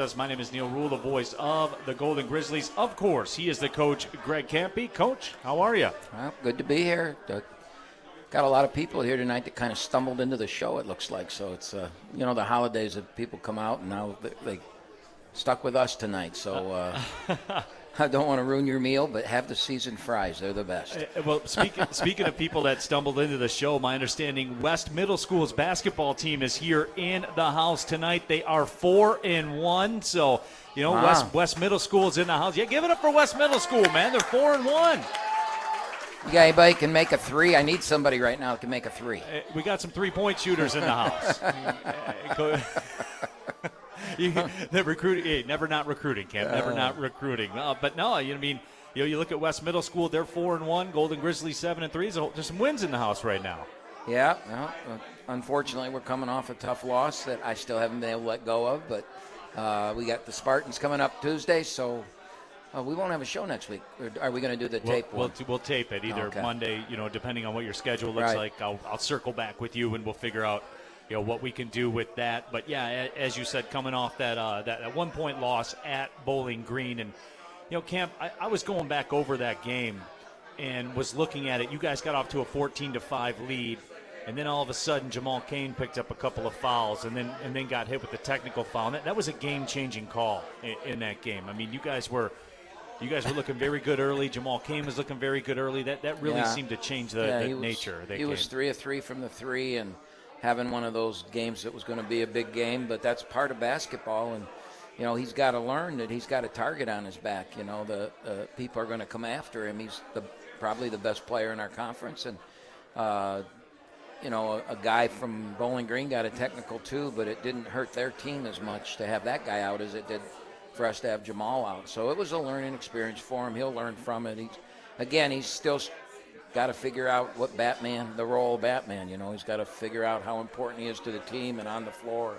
us. My name is Neil Ruhl, the voice of the Golden Grizzlies. Of course, he is the coach, Greg Kampe. Coach, how are you? Well, good to be here. Got a lot of people here tonight that kind of stumbled into the show. It looks like so. It's uh, you know the holidays that people come out and now they, they stuck with us tonight. So uh, I don't want to ruin your meal, but have the seasoned fries. They're the best. Uh, well, speaking speaking of people that stumbled into the show, my understanding West Middle School's basketball team is here in the house tonight. They are four and one, so you know Wow. West West Middle School is in the house. Yeah, give it up for West Middle School, man. They're four and one. You got anybody can make a three? I need somebody right now that can make a three. Uh, We got some three point shooters in the house. Uh, you, the recruiting, hey, never not recruiting, Cam. Never not recruiting. Uh, but no, you know, I mean, you know, you look at West Middle School; they're four and one. Golden Grizzlies seven and three. So there's some wins in the house right now. Yeah, well, uh, unfortunately, we're coming off a tough loss that I still haven't been able to let go of. But uh, we got the Spartans coming up Tuesday, so uh, we won't have a show next week. Or are we going to do the We'll, tape we'll, we'll tape it either Okay. Monday, you know, depending on what your schedule looks Right. like. I'll, I'll circle back with you and we'll figure out, you know, what we can do with that. But yeah, as you said, coming off that uh, that, that one point loss at Bowling Green, and you know, Camp, I, I was going back over that game and was looking at it. You guys got off to a 14 to five lead. And then all of a sudden, Jamal Cain picked up a couple of fouls, and then and then got hit with the technical foul. And that, that was a game-changing call in, in that game. I mean, you guys were you guys were looking very good early. Jamal Cain was looking very good early. That that really Yeah. seemed to change the, yeah, the was, nature He game. was three of three from the three, and having one of those games that was going to be a big game. But that's part of basketball, and you know he's got to learn that he's got a target on his back. You know the uh, people are going to come after him. He's the probably the best player in our conference, and uh, you know a, a guy from Bowling Green got a technical too, but it didn't hurt their team as much to have that guy out as it did for us to have Jamal out. So it was a learning experience for him. He'll learn from it. He's again, he's still got to figure out what Batman, the role of Batman. You know, he's got to figure out how important he is to the team and on the floor.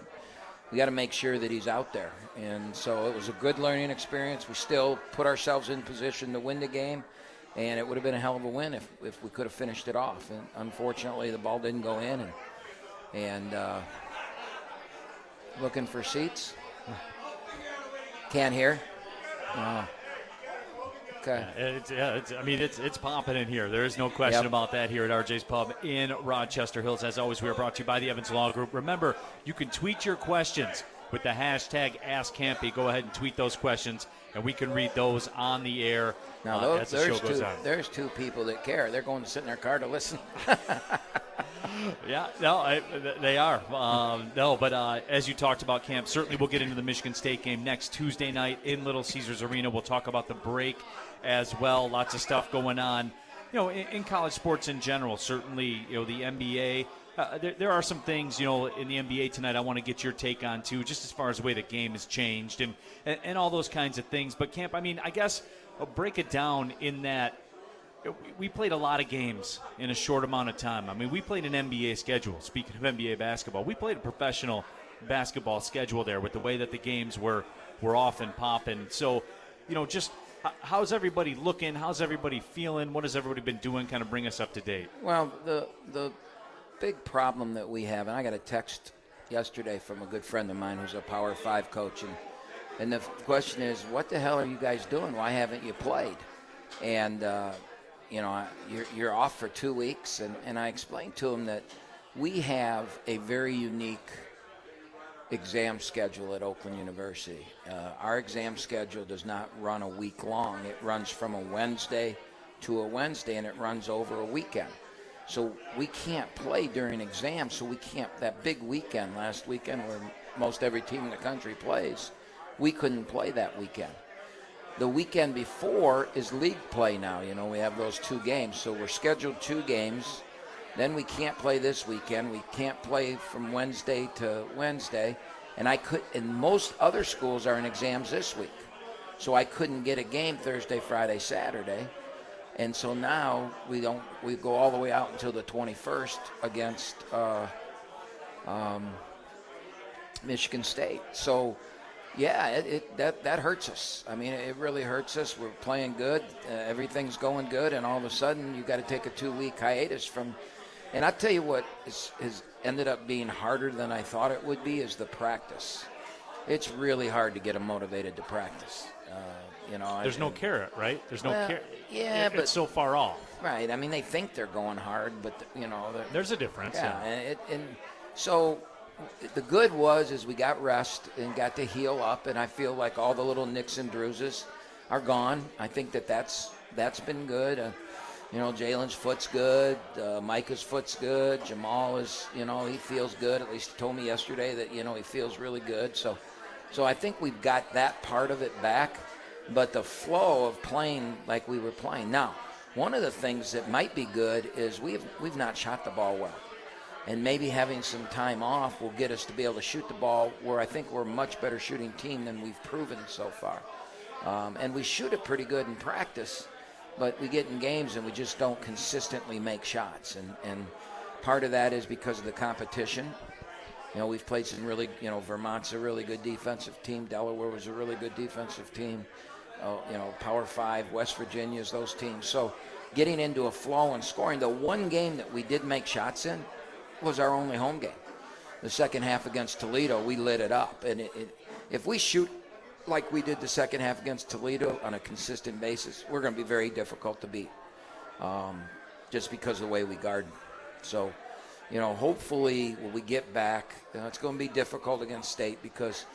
We got to make sure that he's out there. And so it was a good learning experience. We still put ourselves in position to win the game, and it would have been a hell of a win if, if we could have finished it off. And unfortunately, the ball didn't go in. And, and uh, looking for seats. Can't hear. Oh. Okay. It's, yeah, it's, I mean, it's it's popping in here. There is no question Yep. about that here at RJ's Pub in Rochester Hills. As always, we are brought to you by the Evans Law Group. Remember, you can tweet your questions with the hashtag AskKampe. Go ahead and tweet those questions, and we can read those on the air Now, uh, those, as the show there's, goes two, on. there's two people that care. They're going to sit in their car to listen. Yeah, no, I, they are. Um, no, but uh, as you talked about, Camp, certainly we'll get into the Michigan State game next Tuesday night in Little Caesars Arena. We'll talk about the break as well. Lots of stuff going on, you know, in, in college sports in general. Certainly, you know, the NBA. Uh, there, there are some things, you know, in the NBA tonight I want to get your take on too, just as far as the way the game has changed and, and, and all those kinds of things. But Camp, I mean, I guess I'll break it down in that we played a lot of games in a short amount of time. I mean, we played an NBA schedule. Speaking of NBA basketball, we played a professional basketball schedule there with the way that the games were were often popping. So, you know, just how's everybody looking? How's everybody feeling? What has everybody been doing? Kind of bring us up to date. Well, the the big problem that we have, and I got a text yesterday from a good friend of mine who's a Power Five coach, and and the question is, what the hell are you guys doing? Why haven't you played? And uh, you know, you're you're off for two weeks, and and I explained to him that we have a very unique exam schedule at Oakland University. Uh, our exam schedule does not run a week long. It runs from a Wednesday to a Wednesday, and it runs over a weekend. So we can't play during exams. So we can't. That big weekend last weekend, where most every team in the country plays, we couldn't play that weekend. The weekend before is league play now. You know, we have those two games. So we're scheduled two games. Then we can't play this weekend. We can't play from Wednesday to Wednesday. And I could and most other schools are in exams this week. So I couldn't get a game Thursday, Friday, Saturday. And so now we don't we go all the way out until the 21st against uh, um, Michigan State. So yeah, it, it that that hurts us. I mean, it really hurts us. We're playing good, uh, everything's going good, and all of a sudden you got to take a two-week hiatus from. And I tell you what is, has ended up being harder than I thought it would be is the practice. it's really hard to get them motivated to practice. Uh, you know, There's no and- carrot, right? There's no Well, carrot. yeah, It- but- so far off. right. I mean, they think they're going hard, but you know, There's a difference. yeah, Yeah. and, it, and so the good was is we got rest and got to heal up, and I feel like all the little nicks and bruises are gone. I think that that's that's been good. Uh, you know, Jalen's foot's good. Uh, Micah's foot's good. Jamal is, you know, he feels good. At least he told me yesterday that you know he feels really good. So, so I think we've got that part of it back. But the flow of playing like we were playing now, one of the things that might be good is we've we've not shot the ball well and maybe having some time off will get us to be able to shoot the ball where I think we're a much better shooting team than we've proven so far. Um, and we shoot it pretty good in practice, but we get in games and we just don't consistently make shots. And, and part of that is because of the competition. You know, we've played some really, you know, Vermont's a really good defensive team. Delaware was a really good defensive team. Uh, you know, Power Five, West Virginia's those teams. So getting into a flow and scoring. The one game that we did make shots in was our only home game. The second half against Toledo, we lit it up. And it, it, if we shoot like we did the second half against Toledo on a consistent basis, we're going to be very difficult to beat um, just because of the way we guard. So, you know, hopefully when we get back, you know, it's going to be difficult against State because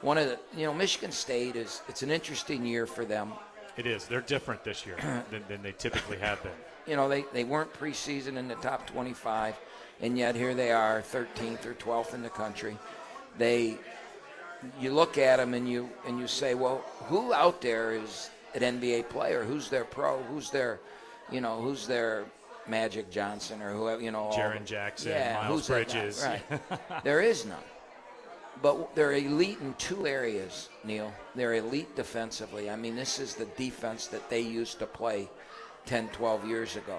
one of the, you know, Michigan State is, it's an interesting year for them. It is. They're different this year than, than they typically have been. you know, they, they weren't preseason in the top 25, and yet here they are, 13th or 12th in the country. They, you look at them and you and you say, well, who out there is an NBA player? Who's their pro? Who's their, you know, who's their Magic Johnson or whoever, you know, Jaren the- Jackson, yeah, Miles? Bridges. Right. there is none. But they're elite in two areas, Neil. They're elite defensively. I mean, this is the defense that they used to play 10, 12 years ago.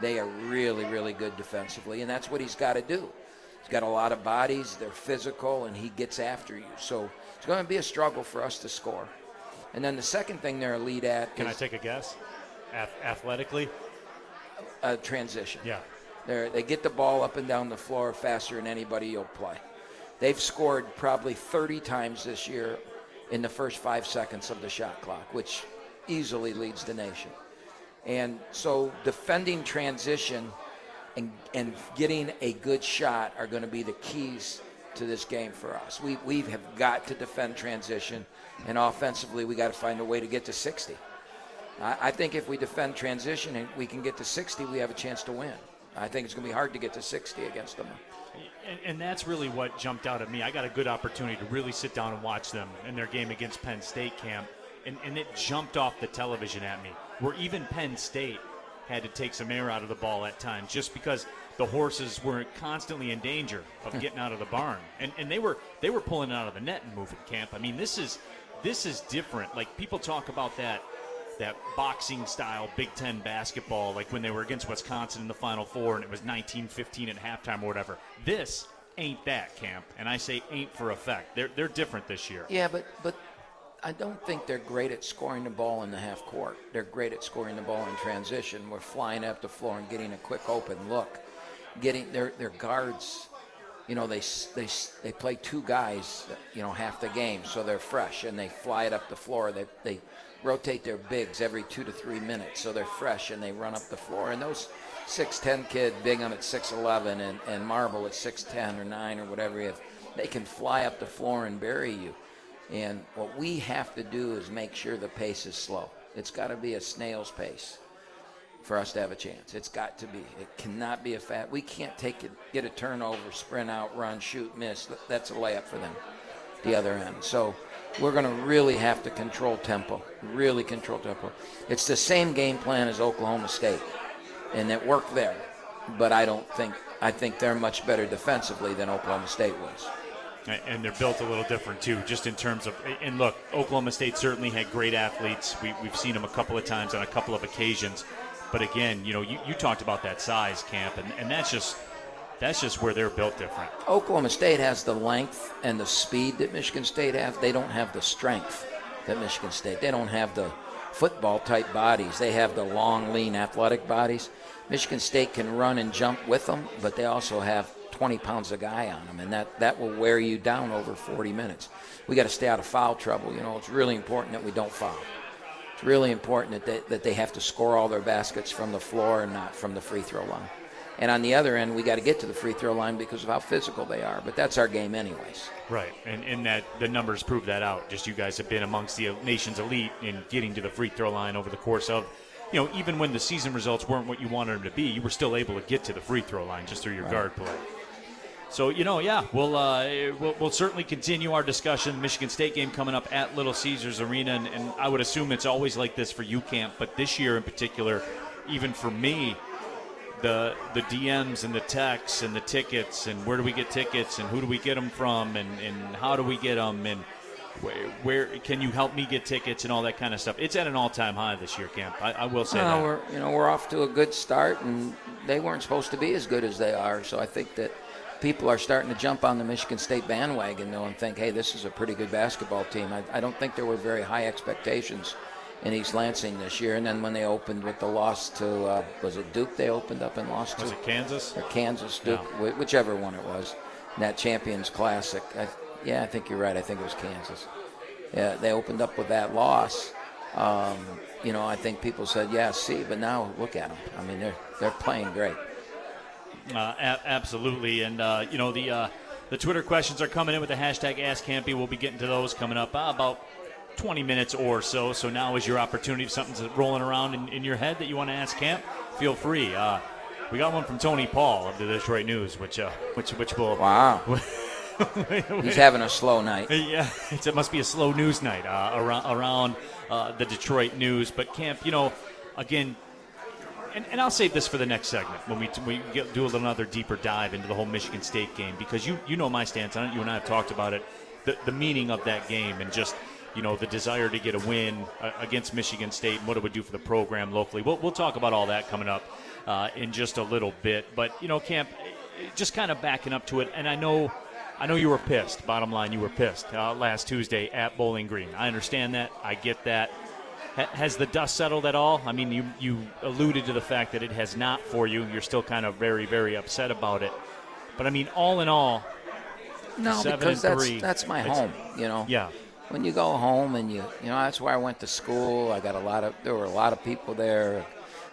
They are really, really good defensively, and that's what he's got to do. He's got a lot of bodies, they're physical, and he gets after you. So it's going to be a struggle for us to score. And then the second thing they're elite at Can I take a guess? Ath- athletically? uh, transition. Yeah. They're, they get the ball up and down the floor faster than anybody you'll play. They've scored probably 30 times this year in the first five seconds of the shot clock, which easily leads the nation. And so defending transition and, and getting a good shot are going to be the keys to this game for us. We, we have got to defend transition, and offensively, we got to find a way to get to 60. I, I think if we defend transition and we can get to 60, we have a chance to win. I think it's going to be hard to get to 60 against them. And, and that's really what jumped out at me. I got a good opportunity to really sit down and watch them in their game against Penn State camp, and, and it jumped off the television at me. Where even Penn State had to take some air out of the ball at times just because the horses were constantly in danger of getting out of the barn. And, and they were they were pulling it out of the net and moving camp. I mean, this is this is different. Like people talk about that that boxing style Big Ten basketball, like when they were against Wisconsin in the Final Four and it was 19-15 at halftime or whatever. This ain't that camp, and I say ain't for effect. They're they're different this year. Yeah, but but I don't think they're great at scoring the ball in the half court. They're great at scoring the ball in transition. We're flying up the floor and getting a quick open look. Getting their their guards, you know, they they they play two guys, you know, half the game, so they're fresh and they fly it up the floor. They they rotate their bigs every two to three minutes, so they're fresh and they run up the floor. And those six ten kid, Bingham at six eleven, and and Marble at six ten or nine or whatever, if they can fly up the floor and bury you. And what we have to do is make sure the pace is slow. It's got to be a snail's pace for us to have a chance. It's got to be. It cannot be a fat. We can't take it, get a turnover, sprint out, run, shoot, miss. That's a layup for them. The other end. So we're going to really have to control tempo. Really control tempo. It's the same game plan as Oklahoma State, and it worked there. But I don't think. I think they're much better defensively than Oklahoma State was. And they're built a little different too, just in terms of. And look, Oklahoma State certainly had great athletes. We, we've seen them a couple of times on a couple of occasions, but again, you know, you, you talked about that size camp, and, and that's just that's just where they're built different. Oklahoma State has the length and the speed that Michigan State has. They don't have the strength that Michigan State. They don't have the football type bodies. They have the long, lean, athletic bodies. Michigan State can run and jump with them, but they also have 20 pounds a guy on them, and that, that will wear you down over 40 minutes. We got to stay out of foul trouble. You know, it's really important that we don't foul. It's really important that they, that they have to score all their baskets from the floor and not from the free throw line. And on the other end, we got to get to the free throw line because of how physical they are. But that's our game, anyways. Right, and and that the numbers prove that out. Just you guys have been amongst the nation's elite in getting to the free throw line over the course of, you know, even when the season results weren't what you wanted them to be, you were still able to get to the free throw line just through your right. guard play. So you know, yeah, we'll, uh, we'll, we'll certainly continue our discussion. Michigan State game coming up at Little Caesars Arena, and, and I would assume it's always like this for UCamp, but this year in particular, even for me, the the DMs and the texts and the tickets and where do we get tickets and who do we get them from and, and how do we get them and where, where can you help me get tickets and all that kind of stuff. It's at an all time high this year, Camp. I, I will say well, that. We're, you know, we're off to a good start, and they weren't supposed to be as good as they are. So I think that people are starting to jump on the Michigan State bandwagon, though, and think, hey, this is a pretty good basketball team. I, I don't think there were very high expectations in East Lansing this year. And then when they opened with the loss to, uh, was it Duke they opened up and lost to? Was it Kansas? Or Kansas, Duke, no. whichever one it was. In that Champions Classic. I, yeah, I think you're right. I think it was Kansas. Yeah, they opened up with that loss. Um, you know, I think people said, yeah, see, but now look at them. I mean, they're, they're playing great. Uh, a- absolutely. And, uh, you know, the. Uh, the Twitter questions are coming in with the hashtag AskKampe. We'll be getting to those coming up uh, about 20 minutes or so. So now is your opportunity. If something's rolling around in, in your head that you want to ask Camp, feel free. Uh, we got one from Tony Paul of the Detroit News, which uh, which which will wow. He's having a slow night. Yeah, it must be a slow news night uh, around around uh, the Detroit news. But Camp, you know, again, and, and I'll save this for the next segment when we, we get, do a little another deeper dive into the whole Michigan State game because you you know my stance on it. You and I have talked about it, the the meaning of that game and just you know, the desire to get a win uh, against Michigan State and what it would do for the program locally. We'll, we'll talk about all that coming up uh, in just a little bit. But, you know, Camp, just kind of backing up to it, and I know. I know you were pissed. Bottom line, you were pissed uh, last Tuesday at Bowling Green. I understand that. I get that. Has the dust settled at all? I mean, you you alluded to the fact that it has not for you. You're still kind of very very upset about it. But I mean, all in all, no, because that's three, that's my home. You know. Yeah when you go home and you you know that's where I went to school. I got a lot of there were a lot of people there. A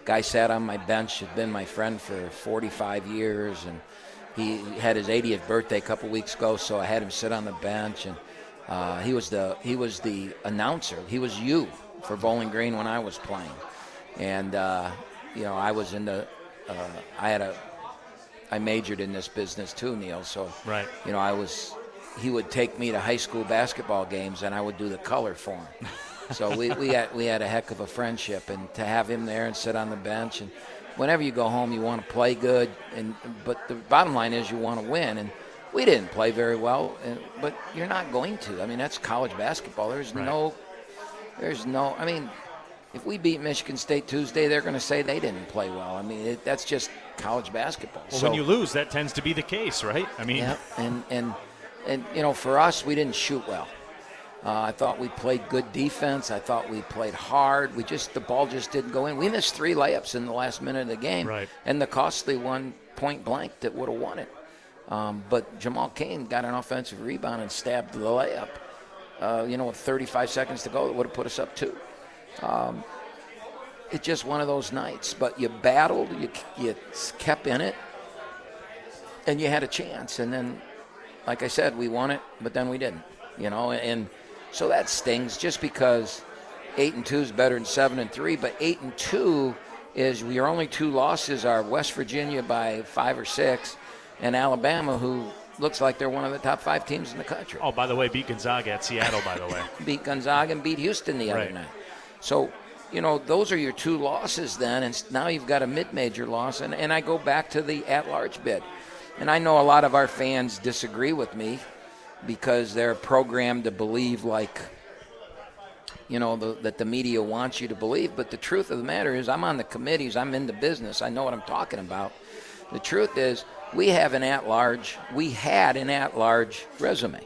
Guy sat on my bench, had been my friend for 45 years, and he had his 80th birthday a couple weeks ago. So I had him sit on the bench, and uh, he was the he was the announcer. He was you for Bowling Green when I was playing, and uh, you know I was in the uh, I had a I majored in this business too, Neil. So right. you know I was he would take me to high school basketball games and I would do the color for him. so we, we, had, we had a heck of a friendship. And to have him there and sit on the bench, and whenever you go home, you want to play good. And But the bottom line is you want to win. And we didn't play very well, and, but you're not going to. I mean, that's college basketball. There's right. no, there's no, I mean, if we beat Michigan State Tuesday, they're going to say they didn't play well. I mean, it, that's just college basketball. Well, so, when you lose, that tends to be the case, right? I mean, yeah, and and and you know, for us, we didn't shoot well. Uh, I thought we played good defense. I thought we played hard. We just the ball just didn't go in. We missed three layups in the last minute of the game, right. and the costly one point blank that would have won it. Um, but Jamal Cain got an offensive rebound and stabbed the layup. Uh, you know, with 35 seconds to go, it would have put us up two. Um, it's just one of those nights. But you battled, you you kept in it, and you had a chance. And then like I said, we won it, but then we didn't. You know, and so that stings just because eight and two is better than seven and three, but eight and two is your only two losses are West Virginia by five or six, and Alabama, who looks like they're one of the top five teams in the country. Oh, by the way, beat Gonzaga at Seattle. By the way, beat Gonzaga and beat Houston the other right. night. So you know, those are your two losses then, and now you've got a mid-major loss. And, and I go back to the at-large bid. And I know a lot of our fans disagree with me because they're programmed to believe like you know the, that the media wants you to believe but the truth of the matter is i'm on the committees i'm in the business i know what i'm talking about the truth is we have an at-large we had an at-large resume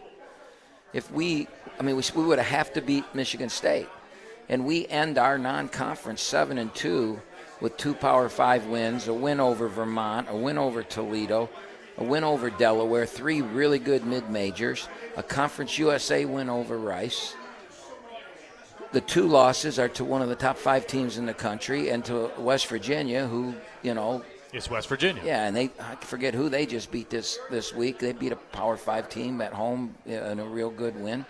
if we i mean we, we would have to beat michigan state and we end our non-conference 7 and 2 with two power 5 wins a win over vermont a win over toledo a win over Delaware, three really good mid majors, a Conference USA win over Rice. The two losses are to one of the top five teams in the country and to West Virginia, who, you know, it's West Virginia. Yeah, and they I forget who they just beat this this week. They beat a Power Five team at home in a real good win.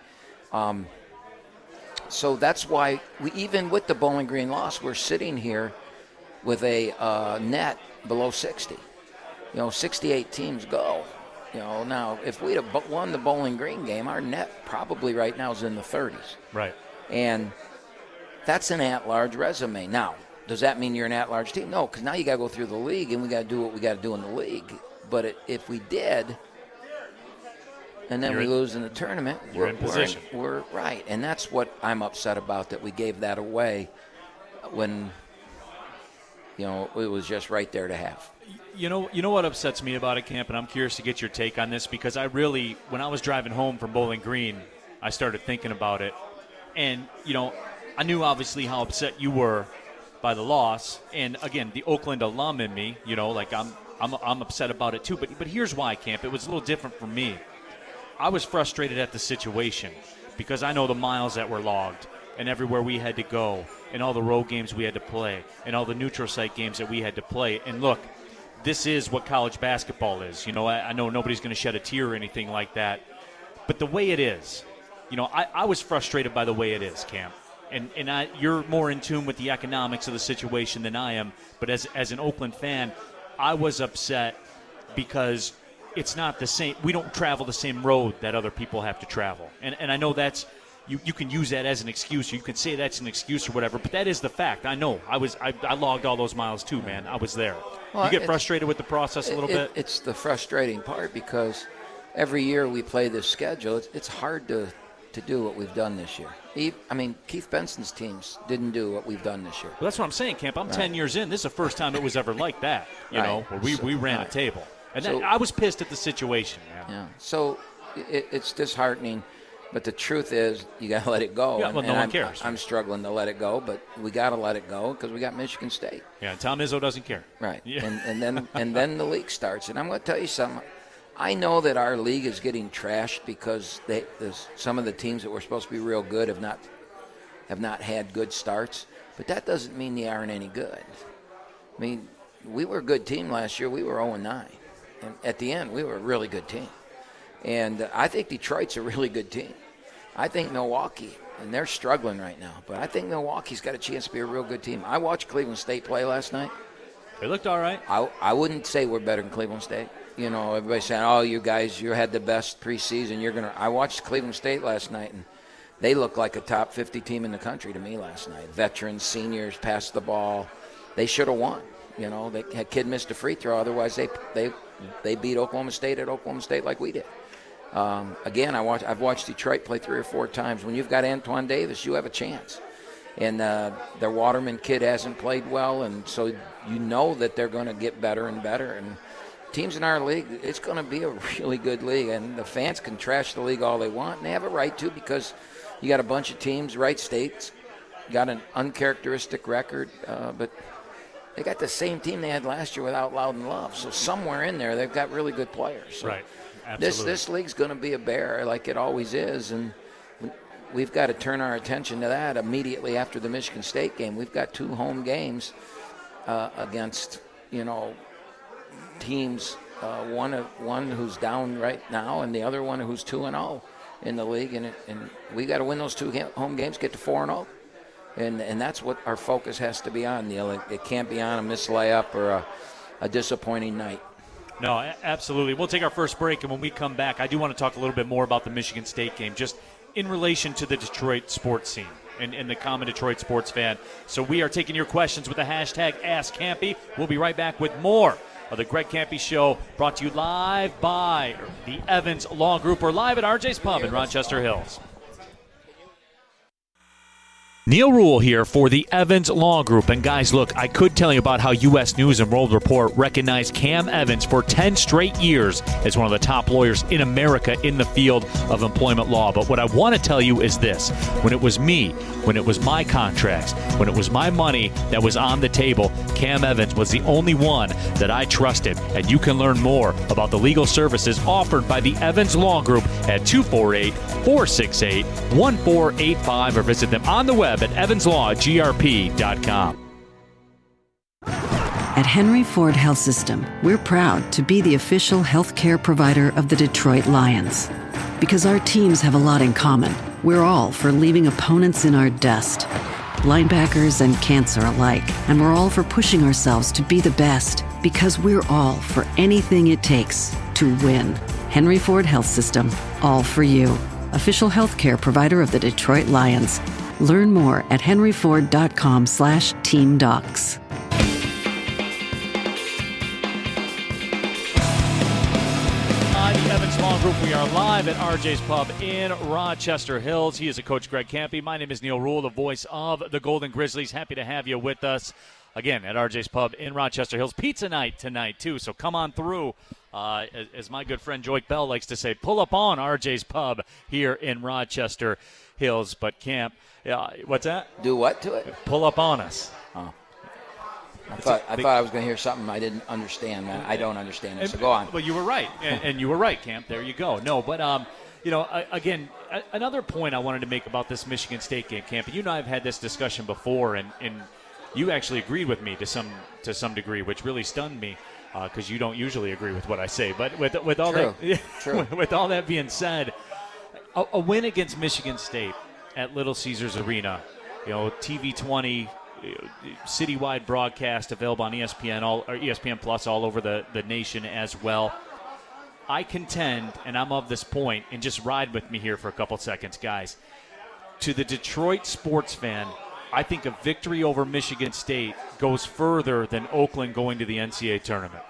Um, so that's why we even with the Bowling Green loss, we're sitting here with a uh, net below 60. You know, 68 teams go. You know, now if we'd have won the Bowling Green game, our net probably right now is in the 30s. Right. And that's an at-large resume. Now, does that mean you're an at-large team? No, because now you got to go through the league, and we got to do what we got to do in the league. But it, if we did, and then you're we lose in the tournament, you're we're, in position. We're, we're right, and that's what I'm upset about that we gave that away when you know it was just right there to have. You know, you know what upsets me about it, Camp, and I'm curious to get your take on this because I really, when I was driving home from Bowling Green, I started thinking about it, and you know, I knew obviously how upset you were by the loss, and again, the Oakland alum in me, you know, like I'm, I'm, I'm upset about it too. But, but here's why, Camp. It was a little different for me. I was frustrated at the situation because I know the miles that were logged and everywhere we had to go and all the road games we had to play and all the neutral site games that we had to play. And look, this is what college basketball is. You know, I, I know nobody's going to shed a tear or anything like that, but the way it is, you know, I, I was frustrated by the way it is, Camp. And, and I, you're more in tune with the economics of the situation than I am. But as, as an Oakland fan, I was upset because it's not the same. We don't travel the same road that other people have to travel. And, and I know that's you, you can use that as an excuse. You can say that's an excuse or whatever, but that is the fact. I know. I was I, I logged all those miles too, man. I was there. Well, you get frustrated with the process a little It- bit. It's the frustrating part because every year we play this schedule. It's, it's hard to to do what we've done this year. I mean, Keith Benson's teams didn't do what we've done this year. Well, that's what I'm saying, Camp. I'm 10 years in. This is the first time it was ever like that, you Right. know, where we, So- we ran right. a table. And So- that, I was pissed at the situation, man. Yeah. So it, it's disheartening, but the truth is you got to let it go. Yeah, And- well, no and one I'm, cares. I'm struggling to let it go, but we got to let it go because we got Michigan State. Yeah, Tom Izzo doesn't care. Right. Yeah. And, and then and then the leak starts. And I'm going to tell you something. I know that our league is getting trashed because they, some of the teams that were supposed to be real good have not have not had good starts. But that doesn't mean they aren't any good. I mean, we were a good team last year. We were 0 9. And at the end, we were a really good team. And I think Detroit's a really good team. I think Milwaukee, and they're struggling right now, but I think Milwaukee's got a chance to be a real good team. I watched Cleveland State play last night. They looked all right. I, I wouldn't say we're better than Cleveland State. You know, everybody saying, "Oh, you guys, you had the best preseason. You're gonna." I watched Cleveland State last night, and they looked like a top 50 team in the country to me last night. Veterans, seniors, passed the ball. They should have won. You know, had kid missed a free throw. Otherwise, they they they beat Oklahoma State at Oklahoma State like we did. Um, again, I watch, I've watched Detroit play three or four times. When you've got Antoine Davis, you have a chance. And uh, their Waterman kid hasn't played well, and so you know that they're going to get better and better. And teams in our league, it's going to be a really good league. And the fans can trash the league all they want, and they have a right to because you got a bunch of teams, Wright State's, got an uncharacteristic record, uh, but they got the same team they had last year without Loudon Love. So somewhere in there, they've got really good players. So Right. this Absolutely. this this league's going to be a bear like it always is, and we- we've got to turn our attention to that immediately after the Michigan State game. We've got two home games uh, against you know teams, uh, one one who's down right now, and the other one who's two and zero in the league, and and we got to win those two home games, get to four and zero. And, and that's what our focus has to be on, Neil. It, it can't be on a missed layup or a, a disappointing night. No, absolutely. We'll take our first break, and when we come back, I do want to talk a little bit more about the Michigan State game, just in relation to the Detroit sports scene and, and the common Detroit sports fan. So we are taking your questions with the hashtag AskKampe. We'll be right back with more of the Greg Kampe Show, brought to you live by the Evans Law Group. We're live at RJ's Pub in Rochester Hills. Neil Ruhl here for the Evans Law Group. And guys, look, I could tell you about how U.S. News and World Report recognized Cam Evans for 10 straight years as one of the top lawyers in America in the field of employment law. But what I want to tell you is this when it was me, when it was my contracts, when it was my money that was on the table, Cam Evans was the only one that I trusted. And you can learn more about the legal services offered by the Evans Law Group at 248 468 1485 or visit them on the web web at evanslawgrp.com. At Henry Ford Health System, we're proud to be the official healthcare provider of the Detroit Lions. Because our teams have a lot in common, we're all for leaving opponents in our dust. Linebackers and cancer alike. And we're all for pushing ourselves to be the best because we're all for anything it takes to win. Henry Ford Health System, all for you. Official healthcare provider of the Detroit Lions. Learn more at henryford.com slash teamdocs. Hi, the Evans Law Group. We are live at RJ's Pub in Rochester Hills. He is a coach, Greg Kampe. My name is Neil Ruhl, the voice of the Golden Grizzlies. Happy to have you with us again at RJ's Pub in Rochester Hills. Pizza night tonight, too, so come on through. Uh, as, as, my good friend Joique Bell likes to say, pull up on RJ's Pub here in Rochester Hills. But Camp, yeah, what's that? Do what to it? Pull up on us. Oh. I thought, I thought I was going to hear something I didn't understand. Man. I don't understand it. So go on. Well, you were right, and, and you were right, Camp. There you go. No, but um, you know, again, another point I wanted to make about this Michigan State game, Camp. You and I have had this discussion before, and, and you actually agreed with me to some to some degree, which really stunned me because uh, you don't usually agree with what I say. But with with all True. that True. with all that being said, a, a win against Michigan State at Little Caesars Arena. You know, TV 20, uh, citywide broadcast available on ESPN, all or ESPN Plus, all over the, the nation as well. I contend, and I'm of this point, and just ride with me here for a couple seconds, guys. To the Detroit sports fan, I think a victory over Michigan State goes further than Oakland going to the NCAA tournament.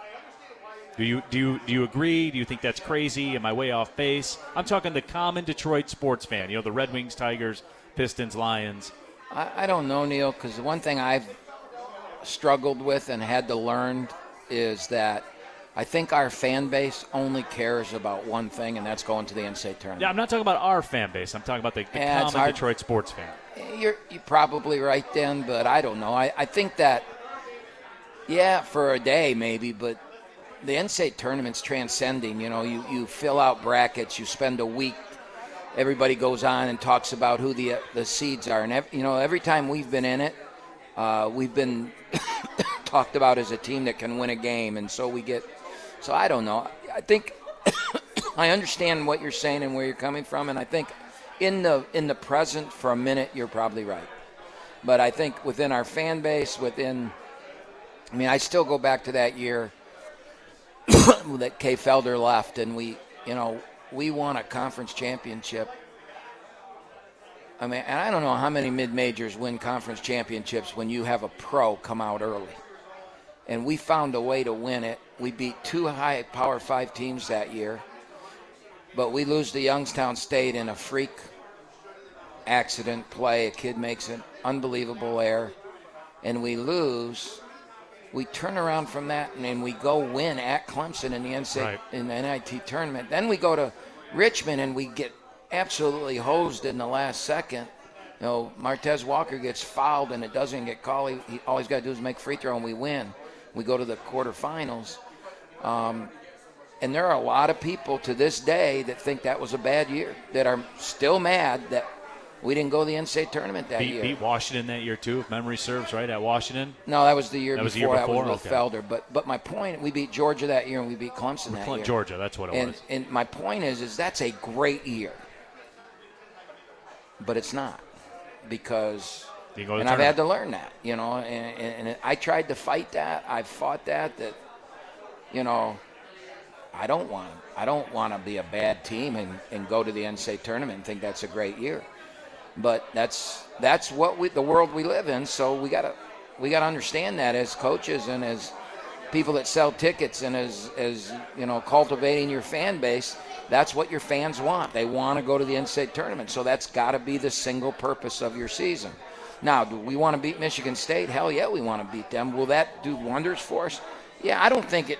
Do you do you do you agree? Do you think that's crazy? Am I way off base? I'm talking the common Detroit sports fan. You know, the Red Wings, Tigers, Pistons, Lions. I, I don't know, Neil, because the one thing I've struggled with and had to learn is that I think our fan base only cares about one thing, and that's going to the NCAA tournament. Yeah, I'm not talking about our fan base. I'm talking about the, the yeah, common Detroit sports fan. You're, you're probably right, then, but I don't know. I, I think that, yeah, for a day maybe, but the NCAA tournament's transcending. You know, you, you fill out brackets, you spend a week. Everybody goes on and talks about who the the seeds are, and every, you know, every time we've been in it, uh, we've been talked about as a team that can win a game, and so we get. So I don't know. I think I understand what you're saying and where you're coming from, and I think in the in the present for a minute you're probably right. But I think within our fan base, within, I mean, I still go back to that year that Kay Felder left, and we, you know, we won a conference championship. I mean, and I don't know how many mid majors win conference championships when you have a pro come out early. And we found a way to win it. We beat two high power five teams that year, but we lose to Youngstown State in a freak accident play. A kid makes an unbelievable error, and we lose we turn around from that and, and we go win at Clemson in the NCAA, right. in the NIT tournament. Then we go to Richmond and we get absolutely hosed in the last second. You know, Martez Walker gets fouled and it doesn't get called. He, he all he's got to do is make free throw and we win. We go to the quarterfinals. Um, and there are a lot of people to this day that think that was a bad year, that are still mad that we didn't go to the NCAA tournament that beat, year. Beat Washington that year too, if memory serves, right? At Washington. No, that was the year that before. Was the year before. That was with okay. Felder. But but my point, we beat Georgia that year, and we beat Clemson that year. Georgia, that's what it and, was. And my point is, is that's a great year, but it's not because. and I've had to learn that, you know, and, and, and I tried to fight that. I fought that. That, you know, I don't want I don't want to be a bad team and, and go to the NCAA tournament and think that's a great year. But that's that's what we the world we live in. So we gotta we gotta understand that as coaches and as people that sell tickets and as as you know cultivating your fan base. That's what your fans want. They want to go to the NCAA tournament. So that's got to be the single purpose of your season. Now, do we want to beat Michigan State? Hell yeah, we want to beat them. Will that do wonders for us? Yeah, I don't think it.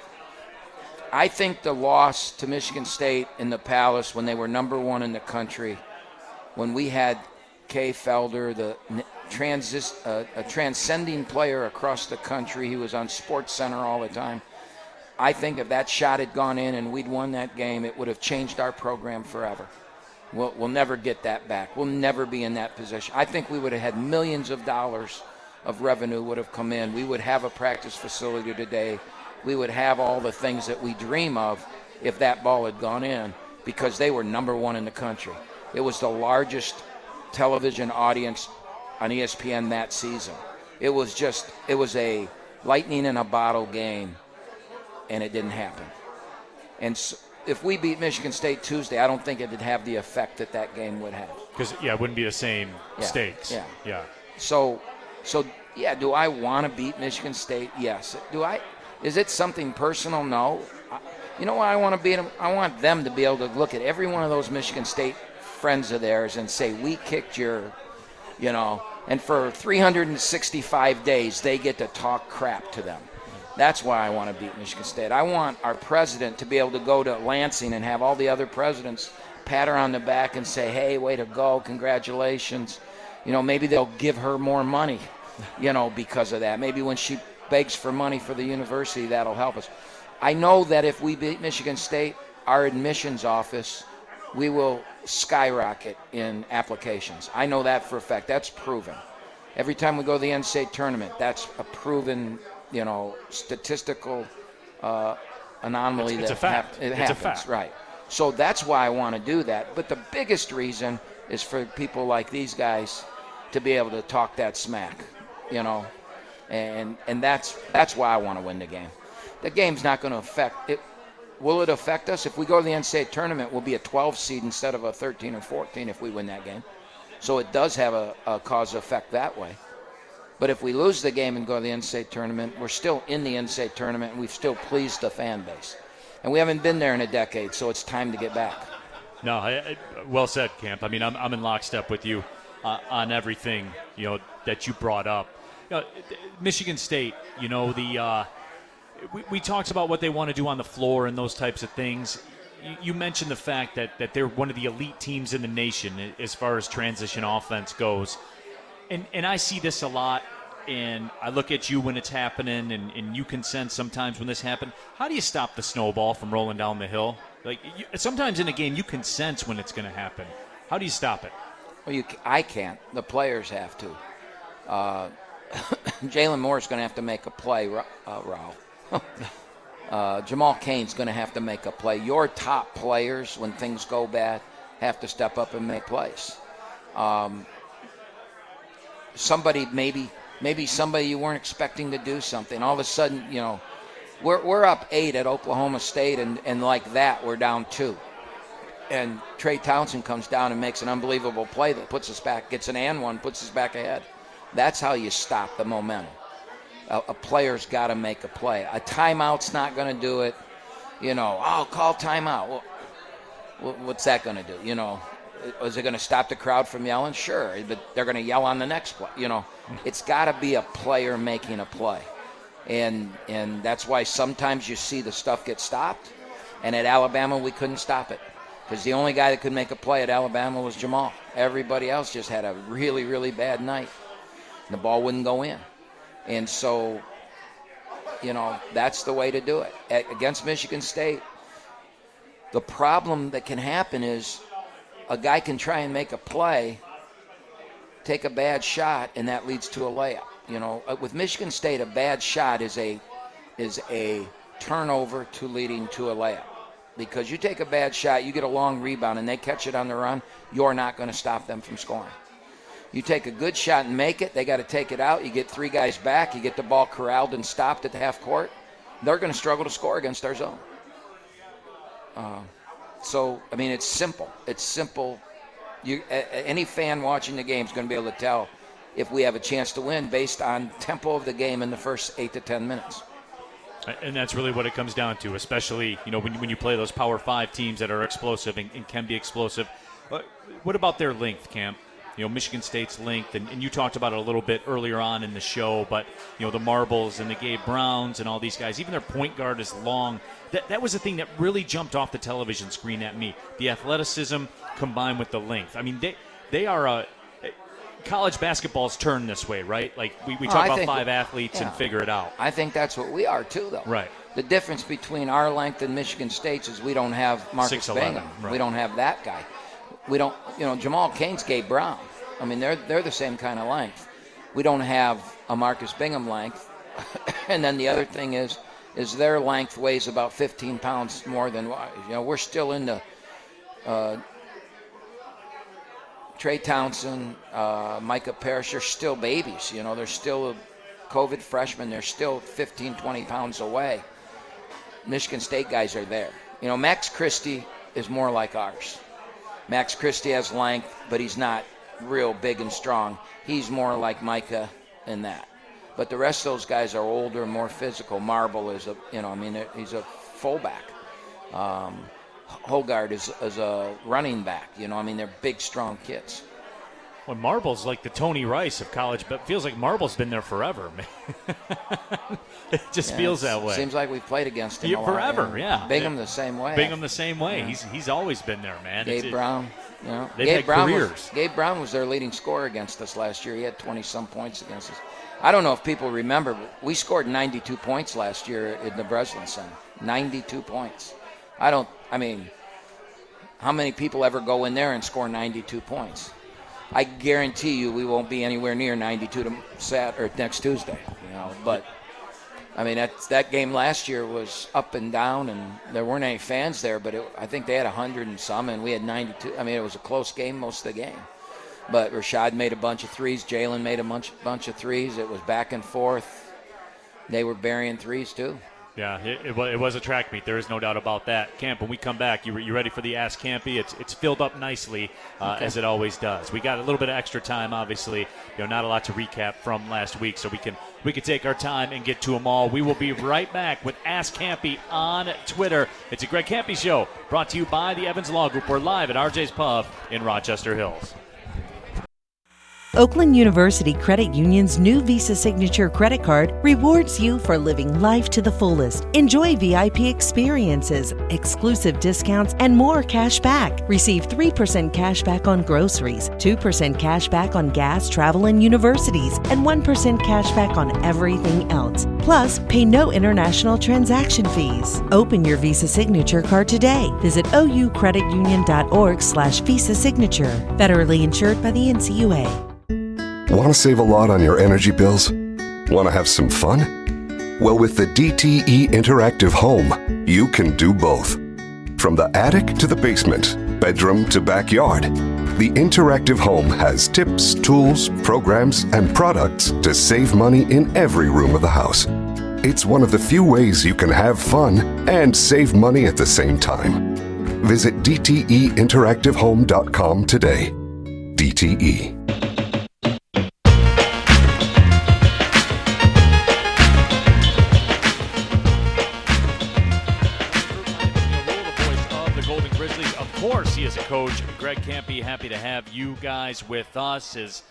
I think the loss to Michigan State in the Palace when they were number one in the country, when we had Kay Felder, the uh, a transcending player across the country, he was on Sports Center all the time. I think if that shot had gone in and we'd won that game, it would have changed our program forever. We'll, we'll never get that back. We'll never be in that position. I think we would have had millions of dollars of revenue would have come in. We would have a practice facility today. We would have all the things that we dream of if that ball had gone in because they were number one in the country. It was the largest television audience on ESPN that season. It was just, it was a lightning in a bottle game, and it didn't happen. And so, if we beat Michigan State Tuesday, I don't think it'd have the effect that that game would have. Because yeah, it wouldn't be the same Yeah, stakes. yeah. yeah. So, so yeah. Do I want to beat Michigan State? Yes. Do I? Is it something personal? No. I, you know what? I want to beat them. I want them to be able to look at every one of those Michigan State friends of theirs and say, "We kicked your," you know. And for 365 days, they get to talk crap to them. That's why I want to beat Michigan State. I want our president to be able to go to Lansing and have all the other presidents pat her on the back and say, "Hey, way to go! Congratulations." You know, maybe they'll give her more money, you know, because of that. Maybe when she begs for money for the university, that'll help us. I know that if we beat Michigan State, our admissions office, we will skyrocket in applications. I know that for a fact. That's proven. Every time we go to the NCAA tournament, that's a proven, you know, statistical uh, anomaly It's- it's that a fact. hap- it It's a happens. fact. Right. So that's why I want to do that. But the biggest reason is for people like these guys to be able to talk that smack, you know, and and that's that's why I want to win the game. The game's not going to affect it. Will it affect us if we go to the NCAA tournament? We'll be a 12 seed instead of a 13 or 14 if we win that game. So it does have a, a cause effect that way. But if we lose the game and go to the NCAA tournament, we're still in the NCAA tournament and we've still pleased the fan base. And we haven't been there in a decade, so it's time to get back. No, I, I, well said, Camp. I mean, I'm, I'm in lockstep with you uh, on everything you know that you brought up. You know, Michigan State, you know the uh, we, we talked about what they want to do on the floor and those types of things. You, mentioned the fact that that they're one of the elite teams in the nation as far as transition offense goes, and and I see this a lot. And I look at you when it's happening, and, and you can sense sometimes when this happens. How do you stop the snowball from rolling down the hill? Like you, sometimes in a game, you can sense when it's going to happen. How do you stop it? Well, you, I can't. The players have to. Uh, Jalen Moore's going to have to make a play, uh, Ralph. uh, Jamal Cain's going to have to make a play. Your top players, when things go bad, have to step up and make plays. Um, somebody, maybe, maybe somebody you weren't expecting to do something. All of a sudden, you know, we're, we're up eight at Oklahoma State, and, and like that, we're down two and Trey Townsend comes down and makes an unbelievable play that puts us back, gets an and one, puts us back ahead. That's how you stop the momentum. A, a player's got to make a play. A timeout's not going to do it. You know, I'll oh, call timeout. Well, what's that going to do? You know, is it going to stop the crowd from yelling? Sure, but they're going to yell on the next play. You know, it's got to be a player making a play, and and that's why sometimes you see the stuff get stopped. And at Alabama, we couldn't stop it because the only guy that could make a play at Alabama was Jamal. Everybody else just had a really, really bad night. and The ball wouldn't go in. And so, you know, that's the way to do it. A- against Michigan State, the problem that can happen is a guy can try and make a play, take a bad shot, and that leads to a layup. You know, Uh, with Michigan State, a bad shot is a is a turnover to leading to a layup because you take a bad shot, you get a long rebound, and they catch it on the run, you're not going to stop them from scoring. You take a good shot and make it, they got to take it out. You get three guys back, you get the ball corralled and stopped at the half court, they're going to struggle to score against our zone. Uh, so, I mean, it's simple. It's simple. You, a, any fan watching the game is going to be able to tell if we have a chance to win based on tempo of the game in the first eight to ten minutes. And that's really what it comes down to, especially you know when, when you play those Power Five teams that are explosive and, and can be explosive. Uh, What about their length, Camp? You know Michigan State's length, and, and, you talked about it a little bit earlier on in the show. But you know the marbles and the Gabe Browns and all these guys, even their point guard is long. That that was the thing that really jumped off the television screen at me: the athleticism combined with the length. I mean, they they are a college basketball's turned this way, right? Like we, we oh, talk oh, about five athletes yeah. and figure it out. I think that's what we are too, though. Right. The difference between our length and Michigan State's is we don't have Marcus Bingham. Right. We don't have that guy. We don't, you know, Jamal Cain's Gabe Brown. I mean, they're they're the same kind of length. We don't have a Marcus Bingham length. and then the other thing is, is their length weighs about 15 pounds more than you know. We're still in the uh, Trey Townsend, uh, Micah Parrish are still babies. You know, they're still COVID freshmen. They're still 15, 20 pounds away. Michigan State guys are there. You know, Max Christie is more like ours. Max Christie has length, but he's not real big and strong. He's more like Micah in that. But the rest of those guys are older, more physical. Marble is a, you know, I mean, he's a fullback. Um, Hoggard is, is a running back. You know, I mean, they're big, strong kids. Well, Marble's like the Tony Rice of college, but feels like Marble's been there forever. Man. It just yeah, feels that way. Seems like we've played against him yeah, forever. yeah, Bingham the same way. Bingham the same way. He's he's always been there, man. Gabe Brown. You know, they've Gabe had Brown careers. Was, Gabe Brown was their leading scorer against us last year. He had 20 some points against us. I don't know if people remember, but we scored 92 points last year in the Breslin Center. 92 points. I don't. I mean how many people ever go in there and score 92 points? I guarantee you we won't be anywhere near 92 to Sat or next Tuesday. You know, but I mean that that game last year was up and down, and there weren't any fans there. But it, I think they had 100 and some, and we had 92. I mean, it was a close game most of the game. But Rashad made a bunch of threes. Jalen made a bunch bunch of threes. It was back and forth. They were burying threes too. Yeah, it, it, it, was a track meet. There is no doubt about that. Camp, when we come back, you, you ready for the Ask Kampe? It's it's filled up nicely uh, okay. as it always does. We got a little bit of extra time, obviously. You know, not a lot to recap from last week, so we can we can take our time and get to them all. We will be right back with Ask Kampe on Twitter. It's a Greg Kampe show brought to you by the Evans Law Group. We're live at RJ's Pub in Rochester Hills. Oakland University Credit Union's new Visa Signature credit card rewards you for living life to the fullest. Enjoy VIP experiences, exclusive discounts, and more cash back. Receive 3% cash back on groceries, 2% cash back on gas, travel, and universities, and 1% cash back on everything else. Plus, pay no international transaction fees. Open your Visa Signature card today. Visit oucreditunion.org slash Visa Signature. Federally insured by the NCUA. Want to save a lot on your energy bills? Want to have some fun? Well, with the DTE Interactive Home, you can do both. From the attic to the basement, bedroom to backyard, the Interactive Home has tips, tools, programs, and products to save money in every room of the house. It's one of the few ways you can have fun and save money at the same time. Visit DTEinteractivehome.com today. DTE. Greg Kampe. Happy to have you guys with us. As,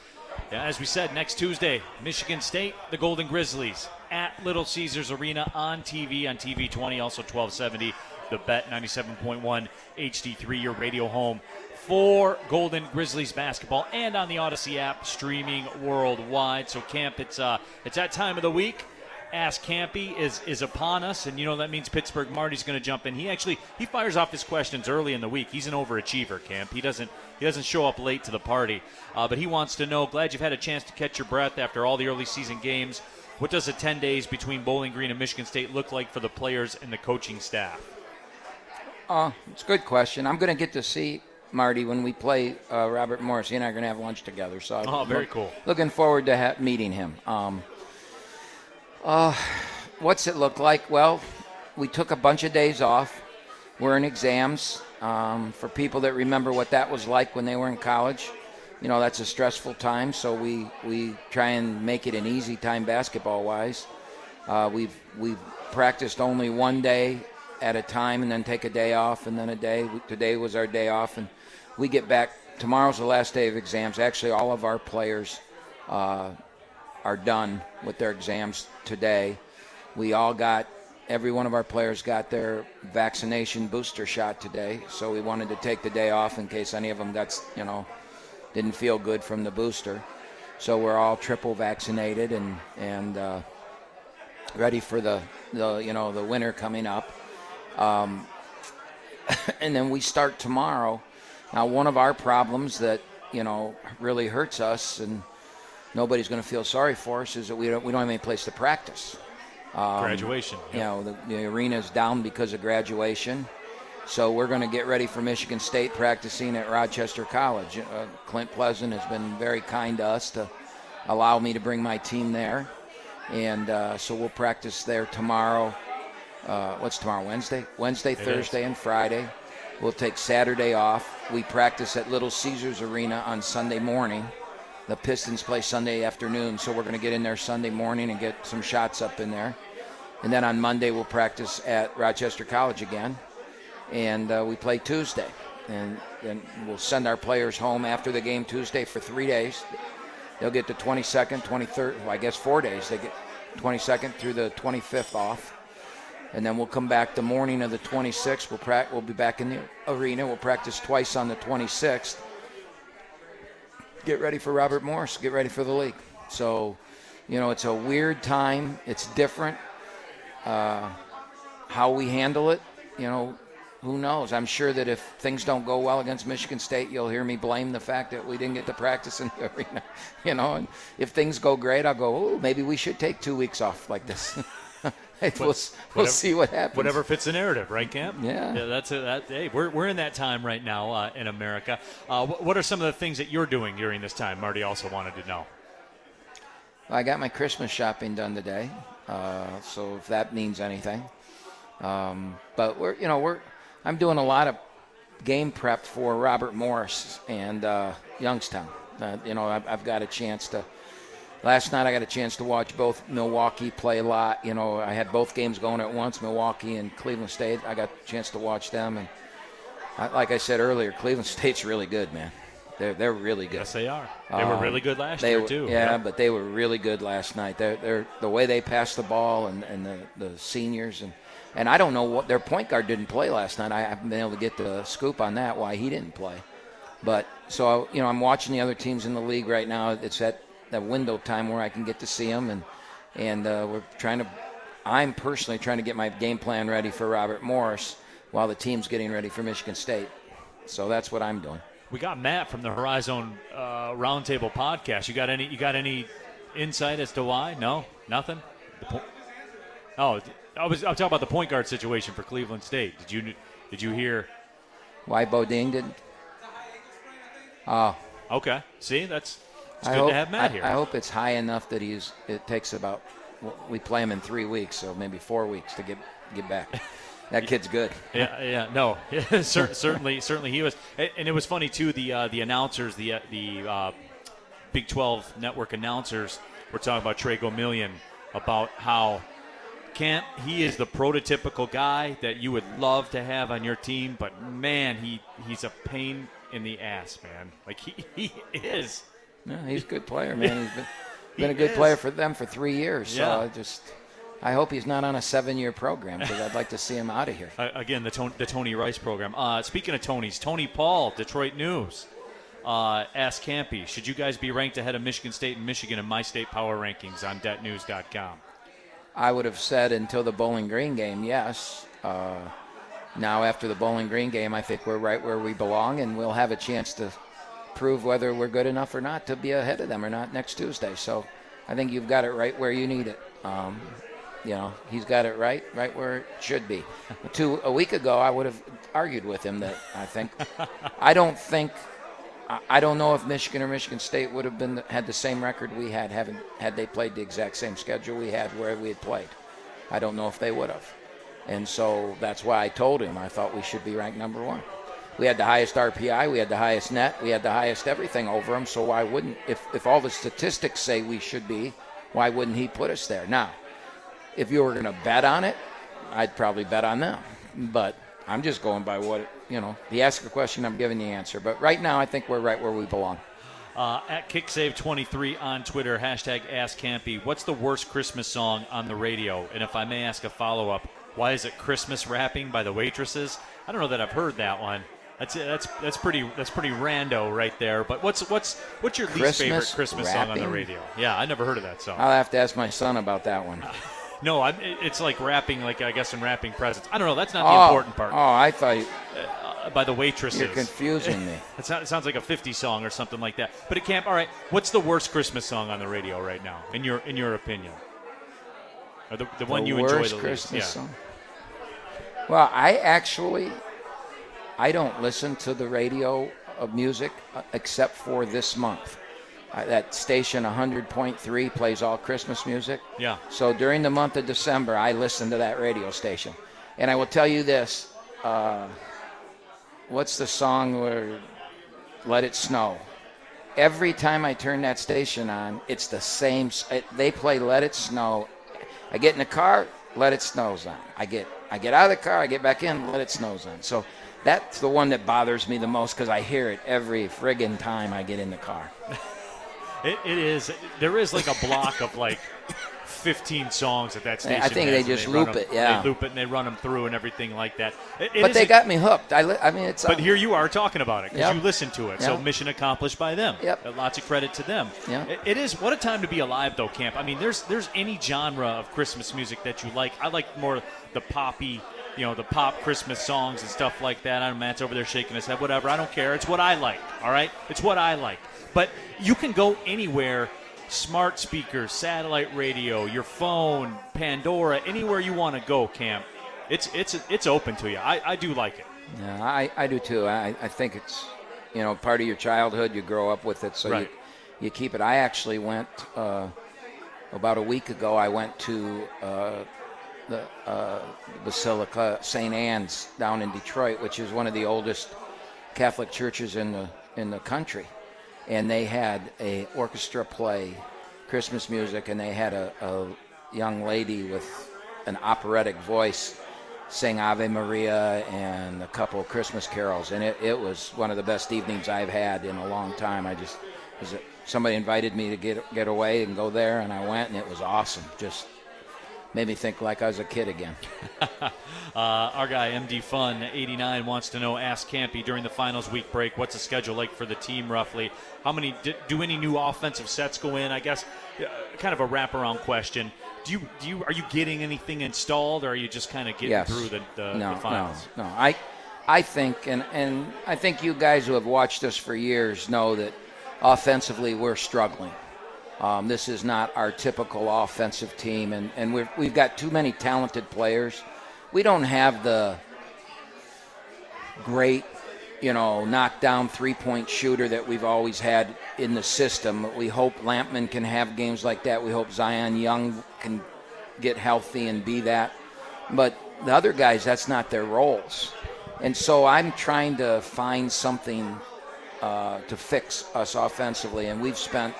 as we said, next Tuesday, Michigan State, the Golden Grizzlies at Little Caesars Arena on TV, on TV 20, also 1270, the Bet 97.1 HD3, your radio home for Golden Grizzlies basketball, and on the Audacy app, streaming worldwide. So, Camp, it's uh, it's that time of the week. Ask Kampe is is upon us, and you know that means Pittsburgh Marty's going to jump in. He actually he fires off his questions early in the week. He's an overachiever, Camp. He doesn't he doesn't show up late to the party, uh, but he wants to know. Glad you've had a chance to catch your breath after all the early season games. What does the ten days between Bowling Green and Michigan State look like for the players and the coaching staff? Uh, it's a good question. I'm going to get to see Marty when we play uh, Robert Morris. He and I are going to have lunch together. So, oh, very look, cool. Looking forward to ha- meeting him. Um, uh, what's it look like? Well, we took a bunch of days off. We're in exams. Um, for people that remember what that was like when they were in college, you know that's a stressful time. So we we try and make it an easy time basketball wise. Uh, we've we've practiced only one day at a time, and then take a day off, and then a day. Today was our day off, and we get back tomorrow's the last day of exams. Actually, all of our players uh, are done with their exams today. We all got every one of our players got their vaccination booster shot today, so we wanted to take the day off in case any of them got, you know, didn't feel good from the booster. So we're all triple vaccinated and and uh, ready for the, the you know the winter coming up. Um, and then we start tomorrow. Now, one of our problems that you know really hurts us, and nobody's going to feel sorry for us, is that we don't we don't have any place to practice. Um, graduation. You know, the, the arena's down because of graduation. So we're going to get ready for Michigan State practicing at Rochester College. Uh, Clint Pleasant has been very kind to us to allow me to bring my team there. And uh, so we'll practice there tomorrow. Uh, what's tomorrow? Wednesday? Wednesday, It Thursday, is. and Friday. We'll take Saturday off. We practice at Little Caesars Arena on Sunday morning. The Pistons play Sunday afternoon, so we're going to get in there Sunday morning and get some shots up in there. And then on Monday, we'll practice at Rochester College again. And uh, we play Tuesday. And then we'll send our players home after the game Tuesday for three days. They'll get the 22nd, 23rd, well, I guess four days. They get 22nd through the 25th off. And then we'll come back the morning of the 26th. We'll, pra- we'll be back in the arena. We'll practice twice on the 26th. Get ready for Robert Morris. Get ready for the league. So, you know, it's a weird time. It's different. Uh, how we handle it, you know, who knows? I'm sure that if things don't go well against Michigan State, you'll hear me blame the fact that we didn't get to practice in the arena. You know, and if things go great, I'll go, oh, maybe we should take two weeks off like this. Hey, we'll, we'll Whatever- see what happens. Whatever fits the narrative, right, Camp? Yeah. yeah that's it. That, hey, we're, we're in that time right now uh, in America. Uh, wh- what are some of the things that you're doing during this time? Marty also wanted to know. I got my Christmas shopping done today, uh, so if that means anything. Um, but we're, you know, we're. I'm doing a lot of game prep for Robert Morris and uh, Youngstown. Uh, you know, I've, I've got a chance to. Last night I got a chance to watch both Milwaukee play a lot. You know, I had both games going at once, Milwaukee and Cleveland State. I got a chance to watch them, and I, like I said earlier, Cleveland State's really good, man. They're they're really good. Yes, they are. They were Um, really good last they year were- too. Yeah, Yep. but they were really good last night. They're, they're the way they passed the ball and, and the, the seniors and and I don't know what their point guard didn't play last night. I haven't been able to get the scoop on that why he didn't play. But so you know, I'm watching the other teams in the league right now. It's at that window time where I can get to see them and and uh, we're trying to. I'm personally trying to get my game plan ready for Robert Morris while the team's getting ready for Michigan State. So that's what I'm doing. We got Matt from the Horizon uh, Roundtable podcast. You got any? You got any insight as to why? No, nothing. Po- oh, I was. I'm talking about the point guard situation for Cleveland State. Did you? Did you hear? Why Bodine didn't? Oh, Okay. See, that's it's I good hope, to have Matt I, here. I hope it's high enough that he's. It takes about. well, We play him in three weeks, so maybe four weeks to get get back. That kid's good. Yeah, yeah, no, certainly, certainly he was, and it was funny too. The uh, the announcers, the uh, the uh, Big Twelve network announcers, were talking about Tre Gomillion about how can't he is the prototypical guy that you would love to have on your team, but man, he he's a pain in the ass, man. Like he, he is. Yeah, he's a good player, man. He's been, been a good is. player for them for three years. So Yeah. I just, I hope he's not on a seven-year program because I'd like to see him out of here. Uh, again, the Tony, the Tony Rice program. Uh, speaking of Tonys, Tony Paul, Detroit News, uh, asked Kampe, should you guys be ranked ahead of Michigan State and Michigan in my state power rankings on DetNews.com? I would have said until the Bowling Green game, yes. Uh, now after the Bowling Green game, I think we're right where we belong, and we'll have a chance to prove whether we're good enough or not to be ahead of them or not next Tuesday. So I think you've got it right where you need it. Um, you know, he's got it right, right where it should be. Two a week ago, I would have argued with him that I think I don't think I- don't know if Michigan or Michigan State would have been had the same record we had having had they played the exact same schedule we had where we had played. I don't know if they would have. And so that's why I told him I thought we should be ranked number one. We had the highest RPI, we had the highest net, we had the highest everything over them. So why wouldn't if if all the statistics say we should be, why wouldn't he put us there? Now, if you were going to bet on it, I'd probably bet on them. But I'm just going by what you know, if you ask a question, I'm giving the answer. But right now, I think we're right where we belong. Uh, at KickSave23 on Twitter, hashtag AskKampe. What's the worst Christmas song on the radio? And if I may ask a follow up, why is it Christmas Wrapping by the Waitresses? I don't know that I've heard that one. That's that's that's pretty that's pretty rando right there. But what's what's what's your least favorite Christmas song on the radio? Yeah, I never heard of that song. I'll have to ask my son about that one. no, I'm, it's like wrapping, like I guess in wrapping presents. I don't know. That's not the oh, important part. Oh, I thought you, Uh, by the Waitresses. you're confusing me. It sounds, like a 50 song or something like that. But it can't. All right, what's the worst Christmas song on the radio right now, in your in your opinion? Or the, the one you enjoy the Christmas least? song. Well, I actually, I don't listen to the radio of music uh, except for this month. Uh, that station 100.3 plays all Christmas music. Yeah. So during the month of December, I listen to that radio station, and I will tell you this: uh, what's the song where "Let It Snow"? Every time I turn that station on, it's the same. it- They play "Let It Snow." I get in the car, "Let It Snow's on. I get I get out of the car, I get back in, "Let It Snow's on. So that's the one that bothers me the most because I hear it every friggin' time I get in the car. It, it is. There is like a block of like 15 songs at that station. I think they just run loop 'em- it, yeah. They loop it and they run them through and everything like that. It- it but they got me hooked. I, li- I mean, it's. But uh, here you are talking about it because Yep. you listen to it. So mission accomplished by them. Yep. Uh, Lots of credit to them. Yep. It- it is what a time to be alive though, Camp. I mean, there's there's any genre of Christmas music that you like. I like more the poppy, you know, the pop Christmas songs and stuff like that. I don't know Matt's over there shaking his head. Whatever. I don't care. It's what I like. All right. It's what I like. But you can go anywhere. Smart speakers, satellite radio, your phone, Pandora, anywhere you want to go, Camp. It's it's it's open to you. I, I do like it. Yeah, I, I do too. I, I think it's, you know, part of your childhood. You grow up with it, so Right. you, you keep it. I actually went uh, about a week ago. I went to uh, the uh, Basilica St. Anne's down in Detroit, which is one of the oldest Catholic churches in the in the country, and they had a orchestra play Christmas music, and they had a, a young lady with an operatic voice sing Ave Maria and a couple of Christmas carols, and it, it was one of the best evenings I've had in a long time. I just was somebody invited me to get get away and go there, and I went, and it was awesome. Just made me think like I was a kid again. Uh, our guy MD Fun 89 wants to know. Ask Kampe during the finals week break. What's the schedule like for the team roughly? How many do, do any new offensive sets go in? I guess uh, kind of a wraparound question. Do you do you are you getting anything installed, or are you just kind of getting yes. through the, the, no, the finals? No, no. I, I think, and, and I think you guys who have watched us for years know that offensively we're struggling. Um, this is not our typical offensive team, and, and we've, we've got too many talented players. We don't have the great, you know, knockdown three point shooter that we've always had in the system. We hope Lampman can have games like that. We hope Zion Young can get healthy and be that. But the other guys, that's not their roles. And so I'm trying to find something uh, to fix us offensively. And we've spent,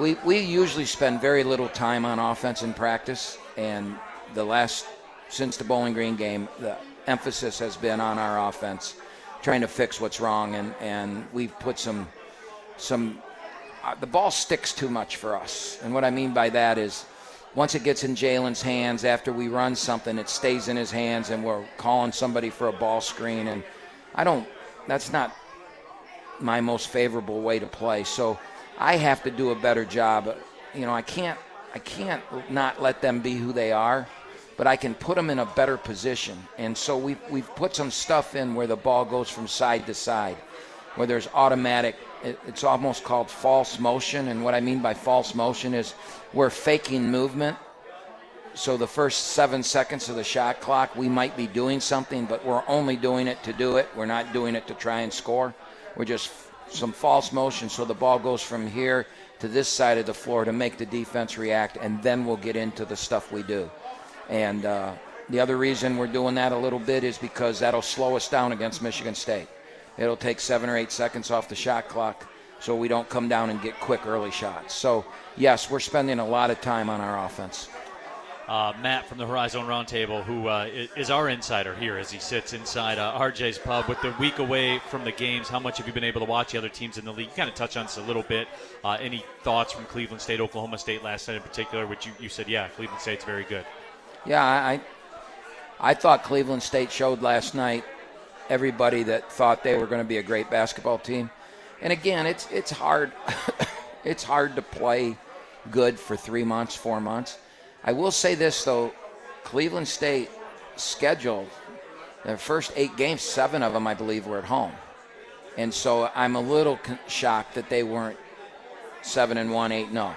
we, we usually spend very little time on offense in practice. And the last, since the Bowling Green game, the emphasis has been on our offense, trying to fix what's wrong. And, and we've put some, some, uh, the ball sticks too much for us. And what I mean by that is, once it gets in Jalen's hands, after we run something, it stays in his hands, and we're calling somebody for a ball screen. And I don't. That's not my most favorable way to play. So I have to do a better job. You know, I can't. I can't not let them be who they are, but I can put them in a better position. And so we've we've put some stuff in where the ball goes from side to side, where there's automatic. It, it's almost called false motion. And what I mean by false motion is we're faking movement. So the first seven seconds of the shot clock, we might be doing something, but we're only doing it to do it. We're not doing it to try and score. We're just some false motion. So the ball goes from here to this side of the floor to make the defense react, and then we'll get into the stuff we do. And uh, the other reason we're doing that a little bit is because that'll slow us down against Michigan State. It'll take seven or eight seconds off the shot clock so we don't come down and get quick early shots. So, yes, we're spending a lot of time on our offense. Uh, Matt from the Horizon Roundtable, who uh, is our insider here as he sits inside uh, RJ's pub with the week away from the games. How much have you been able to watch the other teams in the league? You kind of touched on this a little bit. Uh, any thoughts from Cleveland State, Oklahoma State last night in particular, which you, you said, yeah, Cleveland State's very good. Yeah, I, I thought Cleveland State showed last night everybody that thought they were going to be a great basketball team. And again, it's it's hard it's hard to play good for 3 months, 4 months. I will say this though, Cleveland State scheduled their first 8 games, 7 of them I believe were at home. And so I'm a little shocked that they weren't 7 and 1, 8 no.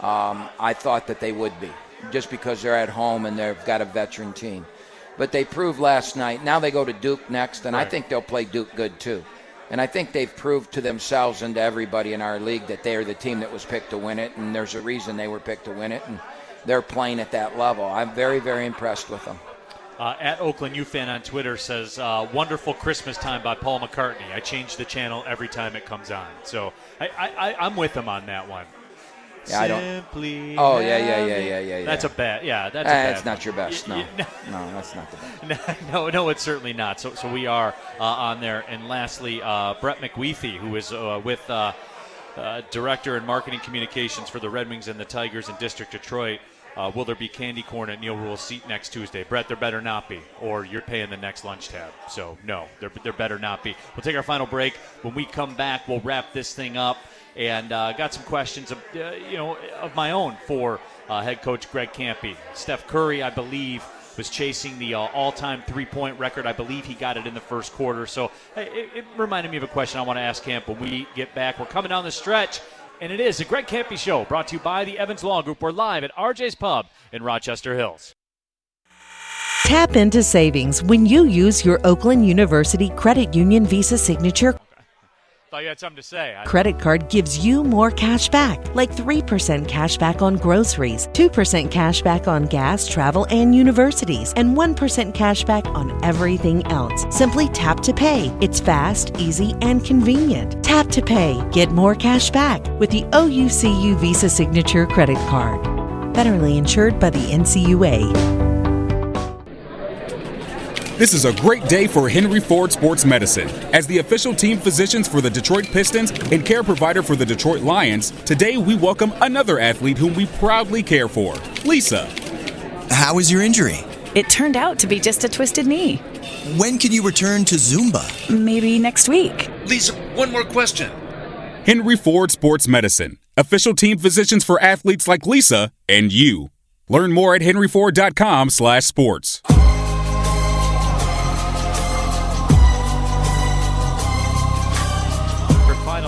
Um, I thought that they would be just because they're at home and they've got a veteran team. But they proved last night. Now they go to Duke next, and right. I think they'll play Duke good too. And I think they've proved to themselves and to everybody in our league that they are the team that was picked to win it, and there's a reason they were picked to win it, and they're playing at that level. I'm very, very impressed with them. Uh, at Oakland U fan on Twitter says, uh, "Wonderful Christmas Time" by Paul McCartney. I change the channel every time it comes on, so I, I, I'm with him on that one. Yeah, I don't. Simply oh yeah, yeah, yeah, yeah, yeah, yeah. That's a bad. Yeah, that's. Uh, a bad it's not your best. No, no, that's not the best. no, no, it's certainly not. So, so we are uh, on there. And lastly, uh, Brett McWeefy, who is uh, with uh, uh, director and marketing communications for the Red Wings and the Tigers in District Detroit. Uh, will there be candy corn at Neil Ruhl's seat next Tuesday? Brett, there better not be, or you're paying the next lunch tab. So, no, there, there better not be. We'll take our final break. When we come back, we'll wrap this thing up and uh, got some questions of uh, you know of my own for uh, head coach Greg Kampe. Steph Curry, I believe, was chasing the uh, all-time three-point record. I believe he got it in the first quarter. So it, it reminded me of a question I want to ask Camp when we get back. We're coming down the stretch. And it is the Greg Kampe Show, brought to you by the Evans Law Group. We're live at RJ's Pub in Rochester Hills. Tap into savings when you use your Oakland University Credit Union Visa Signature Thought you had something to say. Credit card gives you more cash back, like 3% cash back on groceries, 2% cash back on gas, travel, and universities, and 1% cash back on everything else. Simply tap to pay. It's fast, easy, and convenient. Tap to pay. Get more cash back with the OUCU Visa Signature Credit Card. Federally insured by the NCUA. This is a great day for Henry Ford Sports Medicine. As the official team physicians for the Detroit Pistons and care provider for the Detroit Lions, today we welcome another athlete whom we proudly care for, Lisa. How is your injury? It turned out to be just a twisted knee. When can you return to Zumba? Maybe next week. Lisa, one more question. Henry Ford Sports Medicine, official team physicians for athletes like Lisa and you. Learn more at henryford.com/sports.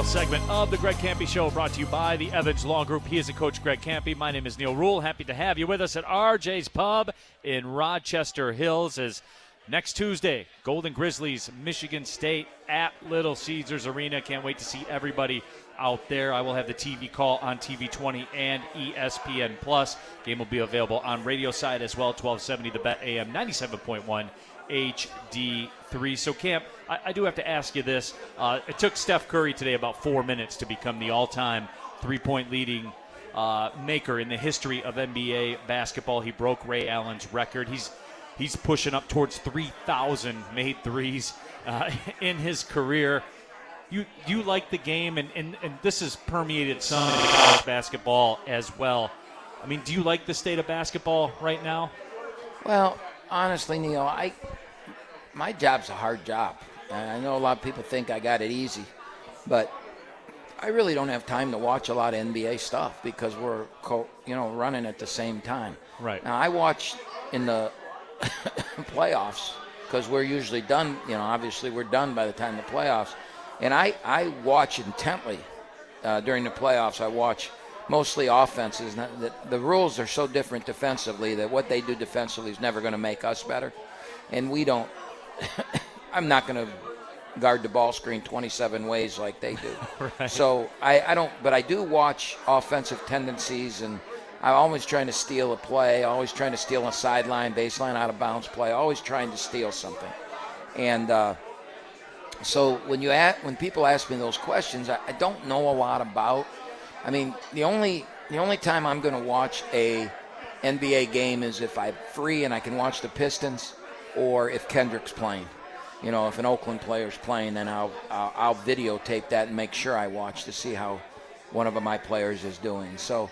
segment of the Greg Kampe Show brought to you by the Evans Law Group. He is the coach, Greg Kampe. My name is Neil Ruhl. Happy to have you with us at RJ's Pub in Rochester Hills as next Tuesday, Golden Grizzlies, Michigan State at Little Caesars Arena. Can't wait to see everybody out there. I will have the TV call on TV 20 and ESPN Plus. Game will be available on radio side as well, 1270 the bet AM 97.1 HD3. So, Camp, I, I do have to ask you this. Uh, it took Steph Curry today about four minutes to become the all time three point leading uh, maker in the history of NBA basketball. He broke Ray Allen's record. He's he's pushing up towards 3,000 made threes uh, in his career. You you like the game, and, and, and this has permeated some in college basketball as well. I mean, do you like the state of basketball right now? Well, honestly, Neil, I my job's a hard job. I know a lot of people think I got it easy, but I really don't have time to watch a lot of NBA stuff because we're co- you know running at the same time. Right. Now I watch in the playoffs because we're usually done. You know, obviously we're done by the time the playoffs, and I I watch intently uh, during the playoffs. I watch mostly offenses. The, the rules are so different defensively that what they do defensively is never going to make us better, and we don't. I'm not going to guard the ball screen 27 ways like they do. right. So I, I don't, but I do watch offensive tendencies, and I'm always trying to steal a play, always trying to steal a sideline, baseline, out of bounds play, always trying to steal something. And uh, so when you ask, when people ask me those questions, I, I don't know a lot about. I mean, the only the only time I'm going to watch a NBA game is if I'm free and I can watch the Pistons, or if Kendrick's playing. You know, if an Oakland player's playing, then I'll, I'll I'll videotape that and make sure I watch to see how one of my players is doing. So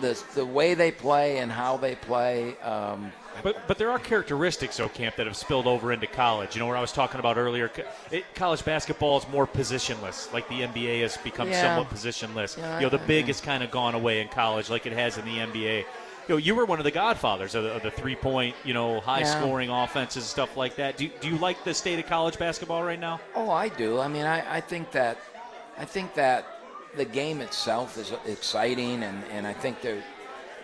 the the way they play and how they play. Um, but but there are characteristics, though, camp that have spilled over into college. You know, where I was talking about earlier, it, college basketball is more positionless, like the NBA has become Yeah. somewhat positionless. Yeah, you know, the I- big has kind of gone away in college, like it has in the NBA. You know, you were one of the godfathers of the, of the three-point, you know, high-scoring offenses and stuff like that. Do, do you like the state of college basketball right now? Oh, I do. I mean, I, I think that I think that the game itself is exciting, and, and I think there,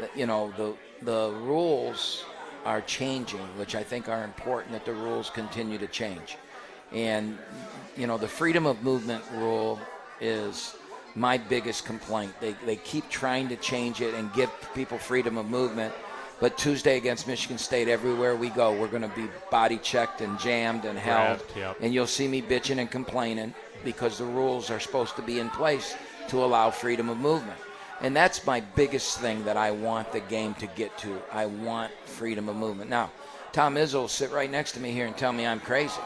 that, you know, the the rules are changing, which I think are important that the rules continue to change, and you know, the freedom of movement rule is my biggest complaint. They they keep trying to change it and give people freedom of movement. But Tuesday against Michigan State, everywhere we go, we're going to be body checked and jammed and held. Grabbed, yep. And you'll see me bitching and complaining because the rules are supposed to be in place to allow freedom of movement. And that's my biggest thing that I want the game to get to. I want freedom of movement. Now, Tom Izzo will sit right next to me here and tell me I'm crazy,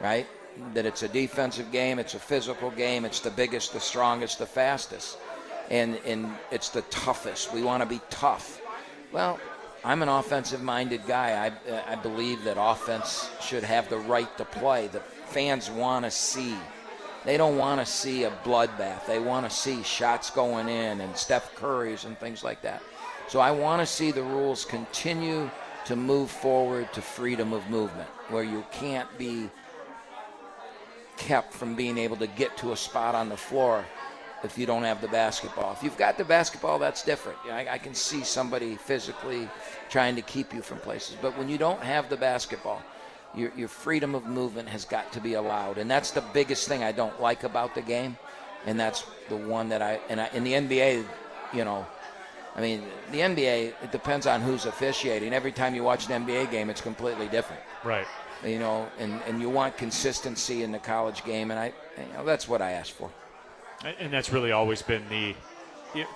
right? That it's a defensive game, it's a physical game, it's the biggest, the strongest, the fastest. And, and it's the toughest. We want to be tough. Well, I'm an offensive minded guy. I, I believe that offense should have the right to play. The fans want to see. They don't want to see a bloodbath. They want to see shots going in and Steph Curry's and things like that. So I want to see the rules continue to move forward to freedom of movement, where you can't be kept from being able to get to a spot on the floor if you don't have the basketball. If you've got the basketball, that's different. You know, I, I can see somebody physically trying to keep you from places. But when you don't have the basketball, your, your freedom of movement has got to be allowed. And that's the biggest thing I don't like about the game. And that's the one that I, and I, in the NBA, you know, I mean, the NBA, it depends on who's officiating. Every time you watch an NBA game, it's completely different Right. you know, and, and you want consistency in the college game, and I, you know, that's what I ask for. And that's really always been the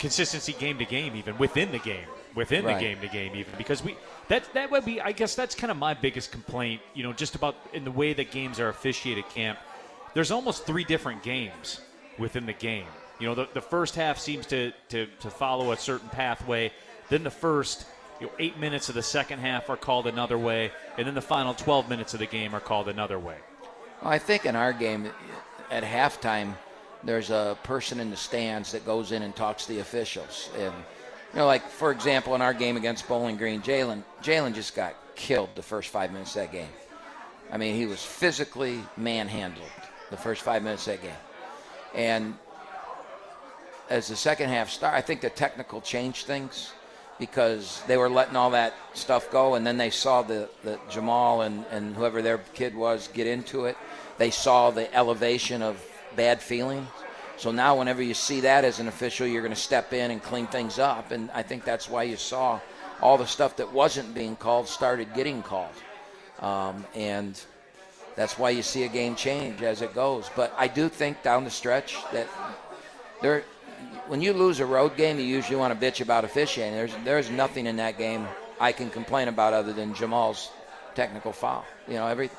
consistency game to game, even within the game, within Right. the game to game, even because we that that would be. I guess that's kind of my biggest complaint. You know, just about in the way that games are officiated. Camp, there's almost three different games within the game. You know, the, the first half seems to, to to follow a certain pathway. Then the first you know, eight minutes of the second half are called another way, and then the final 12 minutes of the game are called another way. Well, I think in our game, at halftime, there's a person in the stands that goes in and talks to the officials. And, you know, like, for example, in our game against Bowling Green, Jalen Jalen just got killed the first five minutes of that game. I mean, he was physically manhandled the first five minutes of that game. And as the second half started, I think the technical changed things because they were letting all that stuff go, and then they saw the, the Jamal and, and whoever their kid was get into it. They saw the elevation of bad feelings. So now, whenever you see that as an official, you're going to step in and clean things up. And I think that's why you saw all the stuff that wasn't being called started getting called. Um, and that's why you see a game change as it goes. But I do think down the stretch that there, when you lose a road game, you usually want to bitch about officiating. There's there's nothing in that game I can complain about other than Jamal's technical foul. You know, every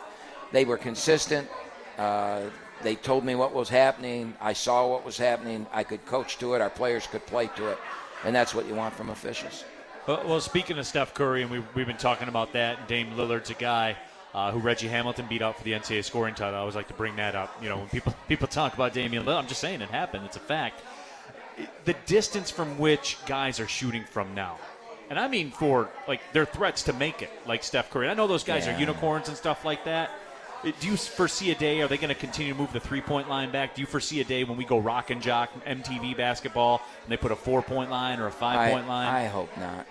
they were consistent. Uh, they told me what was happening. I saw what was happening. I could coach to it. Our players could play to it, and that's what you want from officials. Well, speaking of Steph Curry, and we've, we've been talking about that, and Dame Lillard's a guy uh, who Reggie Hamilton beat out for the NCAA scoring title. I always like to bring that up. You know, when people people talk about Damian Lillard, I'm just saying it happened. It's a fact. The distance from which guys are shooting from now. And I mean for like their threats to make it, like Steph Curry. I know those guys Yeah. are unicorns and stuff like that. Do you foresee a day? Are they going to continue to move the three-point line back? Do you foresee a day when we go rock and jock MTV basketball and they put a four-point line or a five-point I, line? I hope not.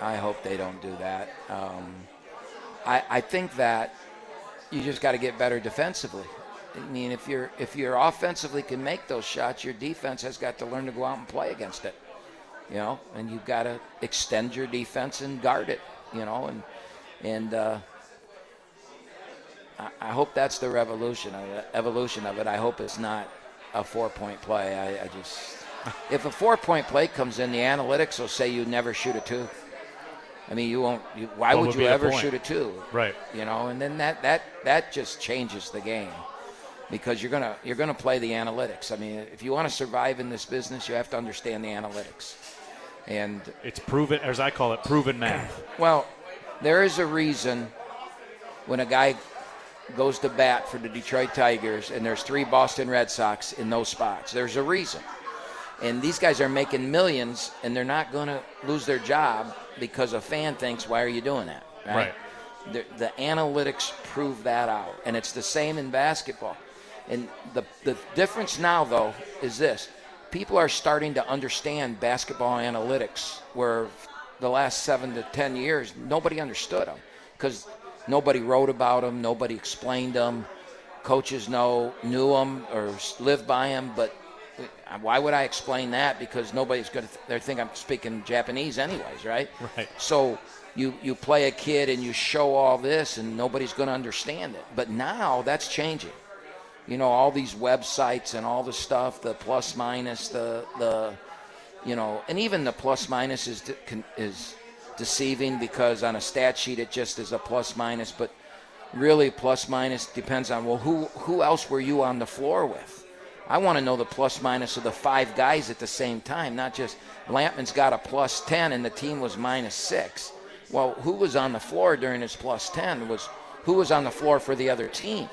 I hope they don't do that. Um, I, I think that you just got to get better defensively. I mean, if you're if you're offensively can make those shots, your defense has got to learn to go out and play against it. You know, and you've got to extend your defense and guard it. You know, and and uh, I, I hope that's the revolution of it, evolution of it. I hope it's not a four point play. I, I just if a four point play comes in, the analytics will say you never shoot a two. I mean, you won't. You, why What would would you ever shoot a two? Right. You know, and then that that that just changes the game because you're gonna you're gonna play the analytics. I mean, if you want to survive in this business, you have to understand the analytics. And It's proven, as I call it, proven math. well, there is a reason when a guy goes to bat for the Detroit Tigers and there's three Boston Red Sox in those spots. There's a reason. And these guys are making millions and they're not going to lose their job because a fan thinks, why are you doing that? Right. The, the analytics prove that out. And it's the same in basketball. And the, the difference now, though, is this people are starting to understand basketball analytics, where the last seven to ten years, nobody understood them because nobody wrote about them, nobody explained them. Coaches know knew them or lived by them, but uh, why would I explain that? Because nobody's going to. Th- they think I'm speaking Japanese, anyways, right? Right. So you you play a kid and you show all this, and nobody's going to understand it. But now that's changing. You know, all these websites and all the stuff, the plus minus, the the, you know, and even the plus minus is is deceiving because on a stat sheet it just is a plus minus, but really plus minus depends on well who who else were you on the floor with? I want to know the plus minus of the five guys at the same time not just lampman's got a plus 10 and the team was minus 6 well who was on the floor during his plus 10 was who was on the floor for the other team?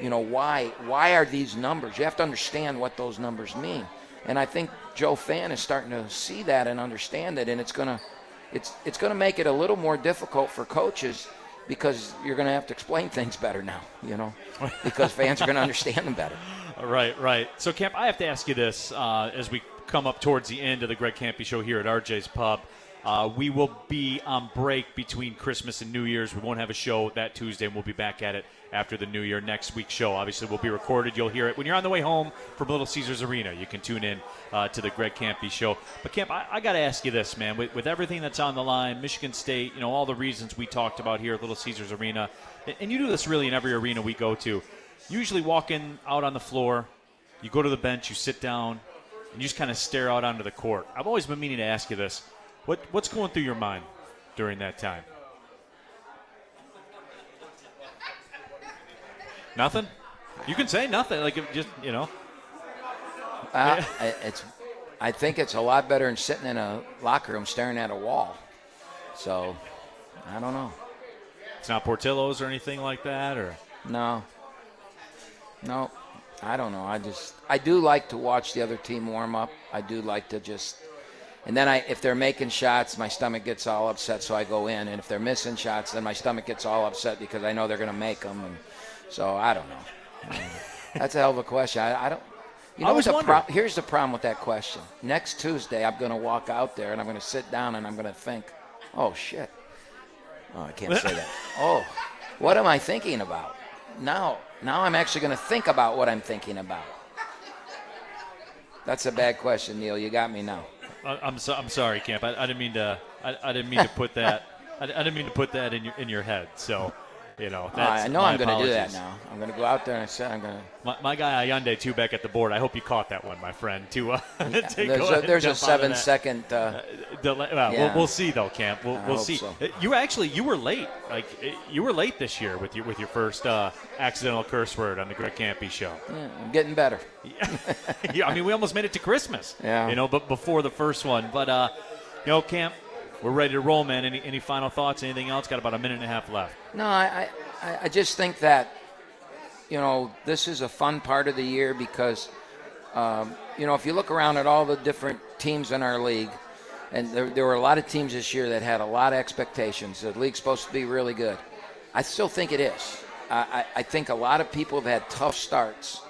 You know why why are these numbers? You have to understand what those numbers mean. And i think joe fan is starting to see that and understand it and it's going to it's it's going to make it a little more difficult for coaches because you're going to have to explain things better now, you know, because fans are going to understand them better. Right, right. So, Camp, I have to ask you this uh, as we come up towards the end of the Greg Kampe show here at RJ's Pub. Uh, we will be on break between Christmas and New Year's. We won't have a show that Tuesday, and we'll be back at it after the New Year next week's show. Obviously, will be recorded. You'll hear it when you're on the way home from Little Caesars Arena. You can tune in uh, to the Greg Kampe show. But Camp, I, I got to ask you this, man. With, with everything that's on the line, Michigan State, you know, all the reasons we talked about here at Little Caesars Arena, and, and you do this really in every arena we go to. Usually, walking out on the floor, you go to the bench, you sit down, and you just kind of stare out onto the court. I've always been meaning to ask you this. What what's going through your mind during that time? Nothing. You can say nothing. Like just you know. Uh, I- it's, I think it's a lot better than sitting in a locker room staring at a wall. So, I don't know. It's not Portillo's or anything like that, or No. No, I don't know. I just I do like to watch the other team warm up. I do like to just and then I if they're making shots, my stomach gets all upset so I go in and if they're missing shots, then my stomach gets all upset because I know they're going to make them and so I don't know. That's a hell of a question. I, I don't you I know was what the pro- here's the problem with that question. Next Tuesday I'm going to walk out there and I'm going to sit down and I'm going to think, "Oh shit. Oh, I can't say that. Oh, what am I thinking about? Now, now I'm actually going to think about what I'm thinking about. That's a bad question, Neil. You got me now. I, I'm so, I'm sorry, Camp. I, I didn't mean to. I, I didn't mean to put that. I, I didn't mean to put that in your in your head. So, you know, I know I'm going to do that now. I'm going to go out there and I said I'm going to. My, my guy Ayande too back at the board. I hope you caught that one, my friend. To, uh, to go There's a, there's a jump out of seven Uh, Delay, well, Yeah. we'll, we'll see though, Camp. We'll, we'll see. so. Uh, You actually you were late. Like uh, you were late this year with your with your first uh, accidental curse word on the Greg Kampe show. yeah, I'm getting better. yeah, I mean we almost made it to Christmas. Yeah. You know, but before the first one. But uh, you know, Camp, we're ready to roll, man. Any any final thoughts? Anything else? Got about a minute and a half left. No, I, I, I just think that, you know, this is a fun part of the year because, um, you know, if you look around at all the different teams in our league, and there, there were a lot of teams this year that had a lot of expectations. The league's supposed to be really good. I still think it is. I, I, think a lot of people have had tough starts.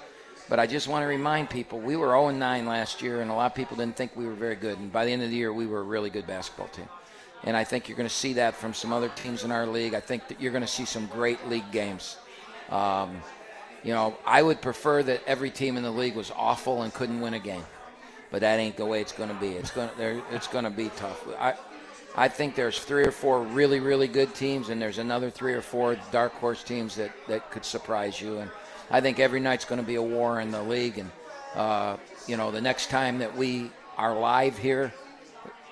But I just want to remind people we were 0 9 last year, and a lot of people didn't think we were very good. And by the end of the year, we were a really good basketball team. And I think you're going to see that from some other teams in our league. I think that you're going to see some great league games. Um, you know, I would prefer that every team in the league was awful and couldn't win a game, but that ain't the way it's going to be. It's going to it's going to be tough. I I think there's three or four really really good teams, and there's another three or four dark horse teams that that could surprise you. And I think every night's going to be a war in the league. And uh, you know, the next time that we are live here,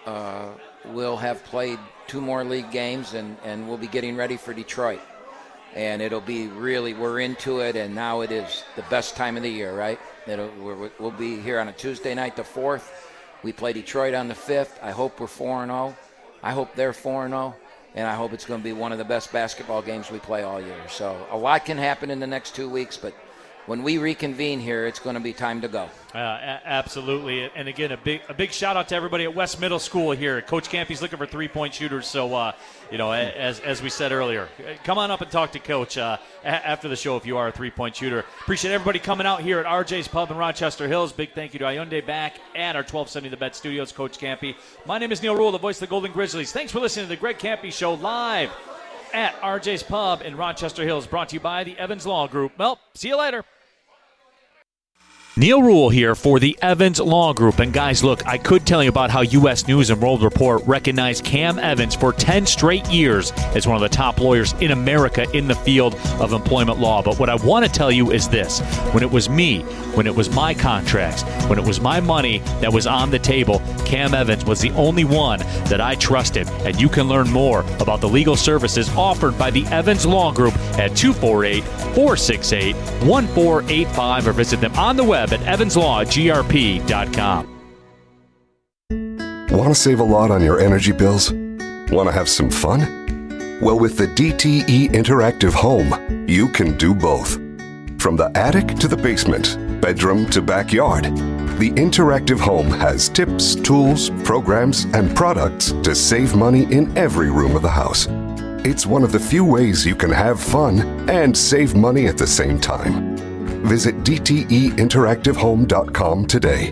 uh, we'll have played two more league games, and, and we'll be getting ready for Detroit. And it'll be really, we're into it, and now it is the best time of the year, right? It'll, we're, we'll be here on a Tuesday night, the 4th. We play Detroit on the 5th. I hope we're 4 0. I hope they're 4 0 and I hope it's going to be one of the best basketball games we play all year. So a lot can happen in the next two weeks, but when we reconvene here, it's going to be time to go. Uh, a- absolutely, and again, a big a big shout out to everybody at West Middle School here. Coach Kampe's looking for three point shooters, so uh, you know, as as we said earlier, come on up and talk to Coach uh, a- after the show if you are a three point shooter. Appreciate everybody coming out here at RJ's Pub in Rochester Hills. Big thank you to Hyundai back at our 1270 The Bet Studios, Coach Kampe. My name is Neil Ruhl, the voice of the Golden Grizzlies. Thanks for listening to the Greg Kampe Show live at RJ's Pub in Rochester Hills, brought to you by the Evans Law Group. Well, see you later. Neil Ruhl here for the Evans Law Group. And guys, look, I could tell you about how U.S. News and World Report recognized Cam Evans for 10 straight years as one of the top lawyers in America in the field of employment law. But what I want to tell you is this when it was me, when it was my contracts, when it was my money that was on the table, Cam Evans was the only one that I trusted. And you can learn more about the legal services offered by the Evans Law Group at 248 468 1485 or visit them on the web at evanslawgrp.com. Want to save a lot on your energy bills? Want to have some fun? Well, with the DTE Interactive Home, you can do both. From the attic to the basement, bedroom to backyard, the Interactive Home has tips, tools, programs, and products to save money in every room of the house. It's one of the few ways you can have fun and save money at the same time. Visit DTEinteractivehome.com today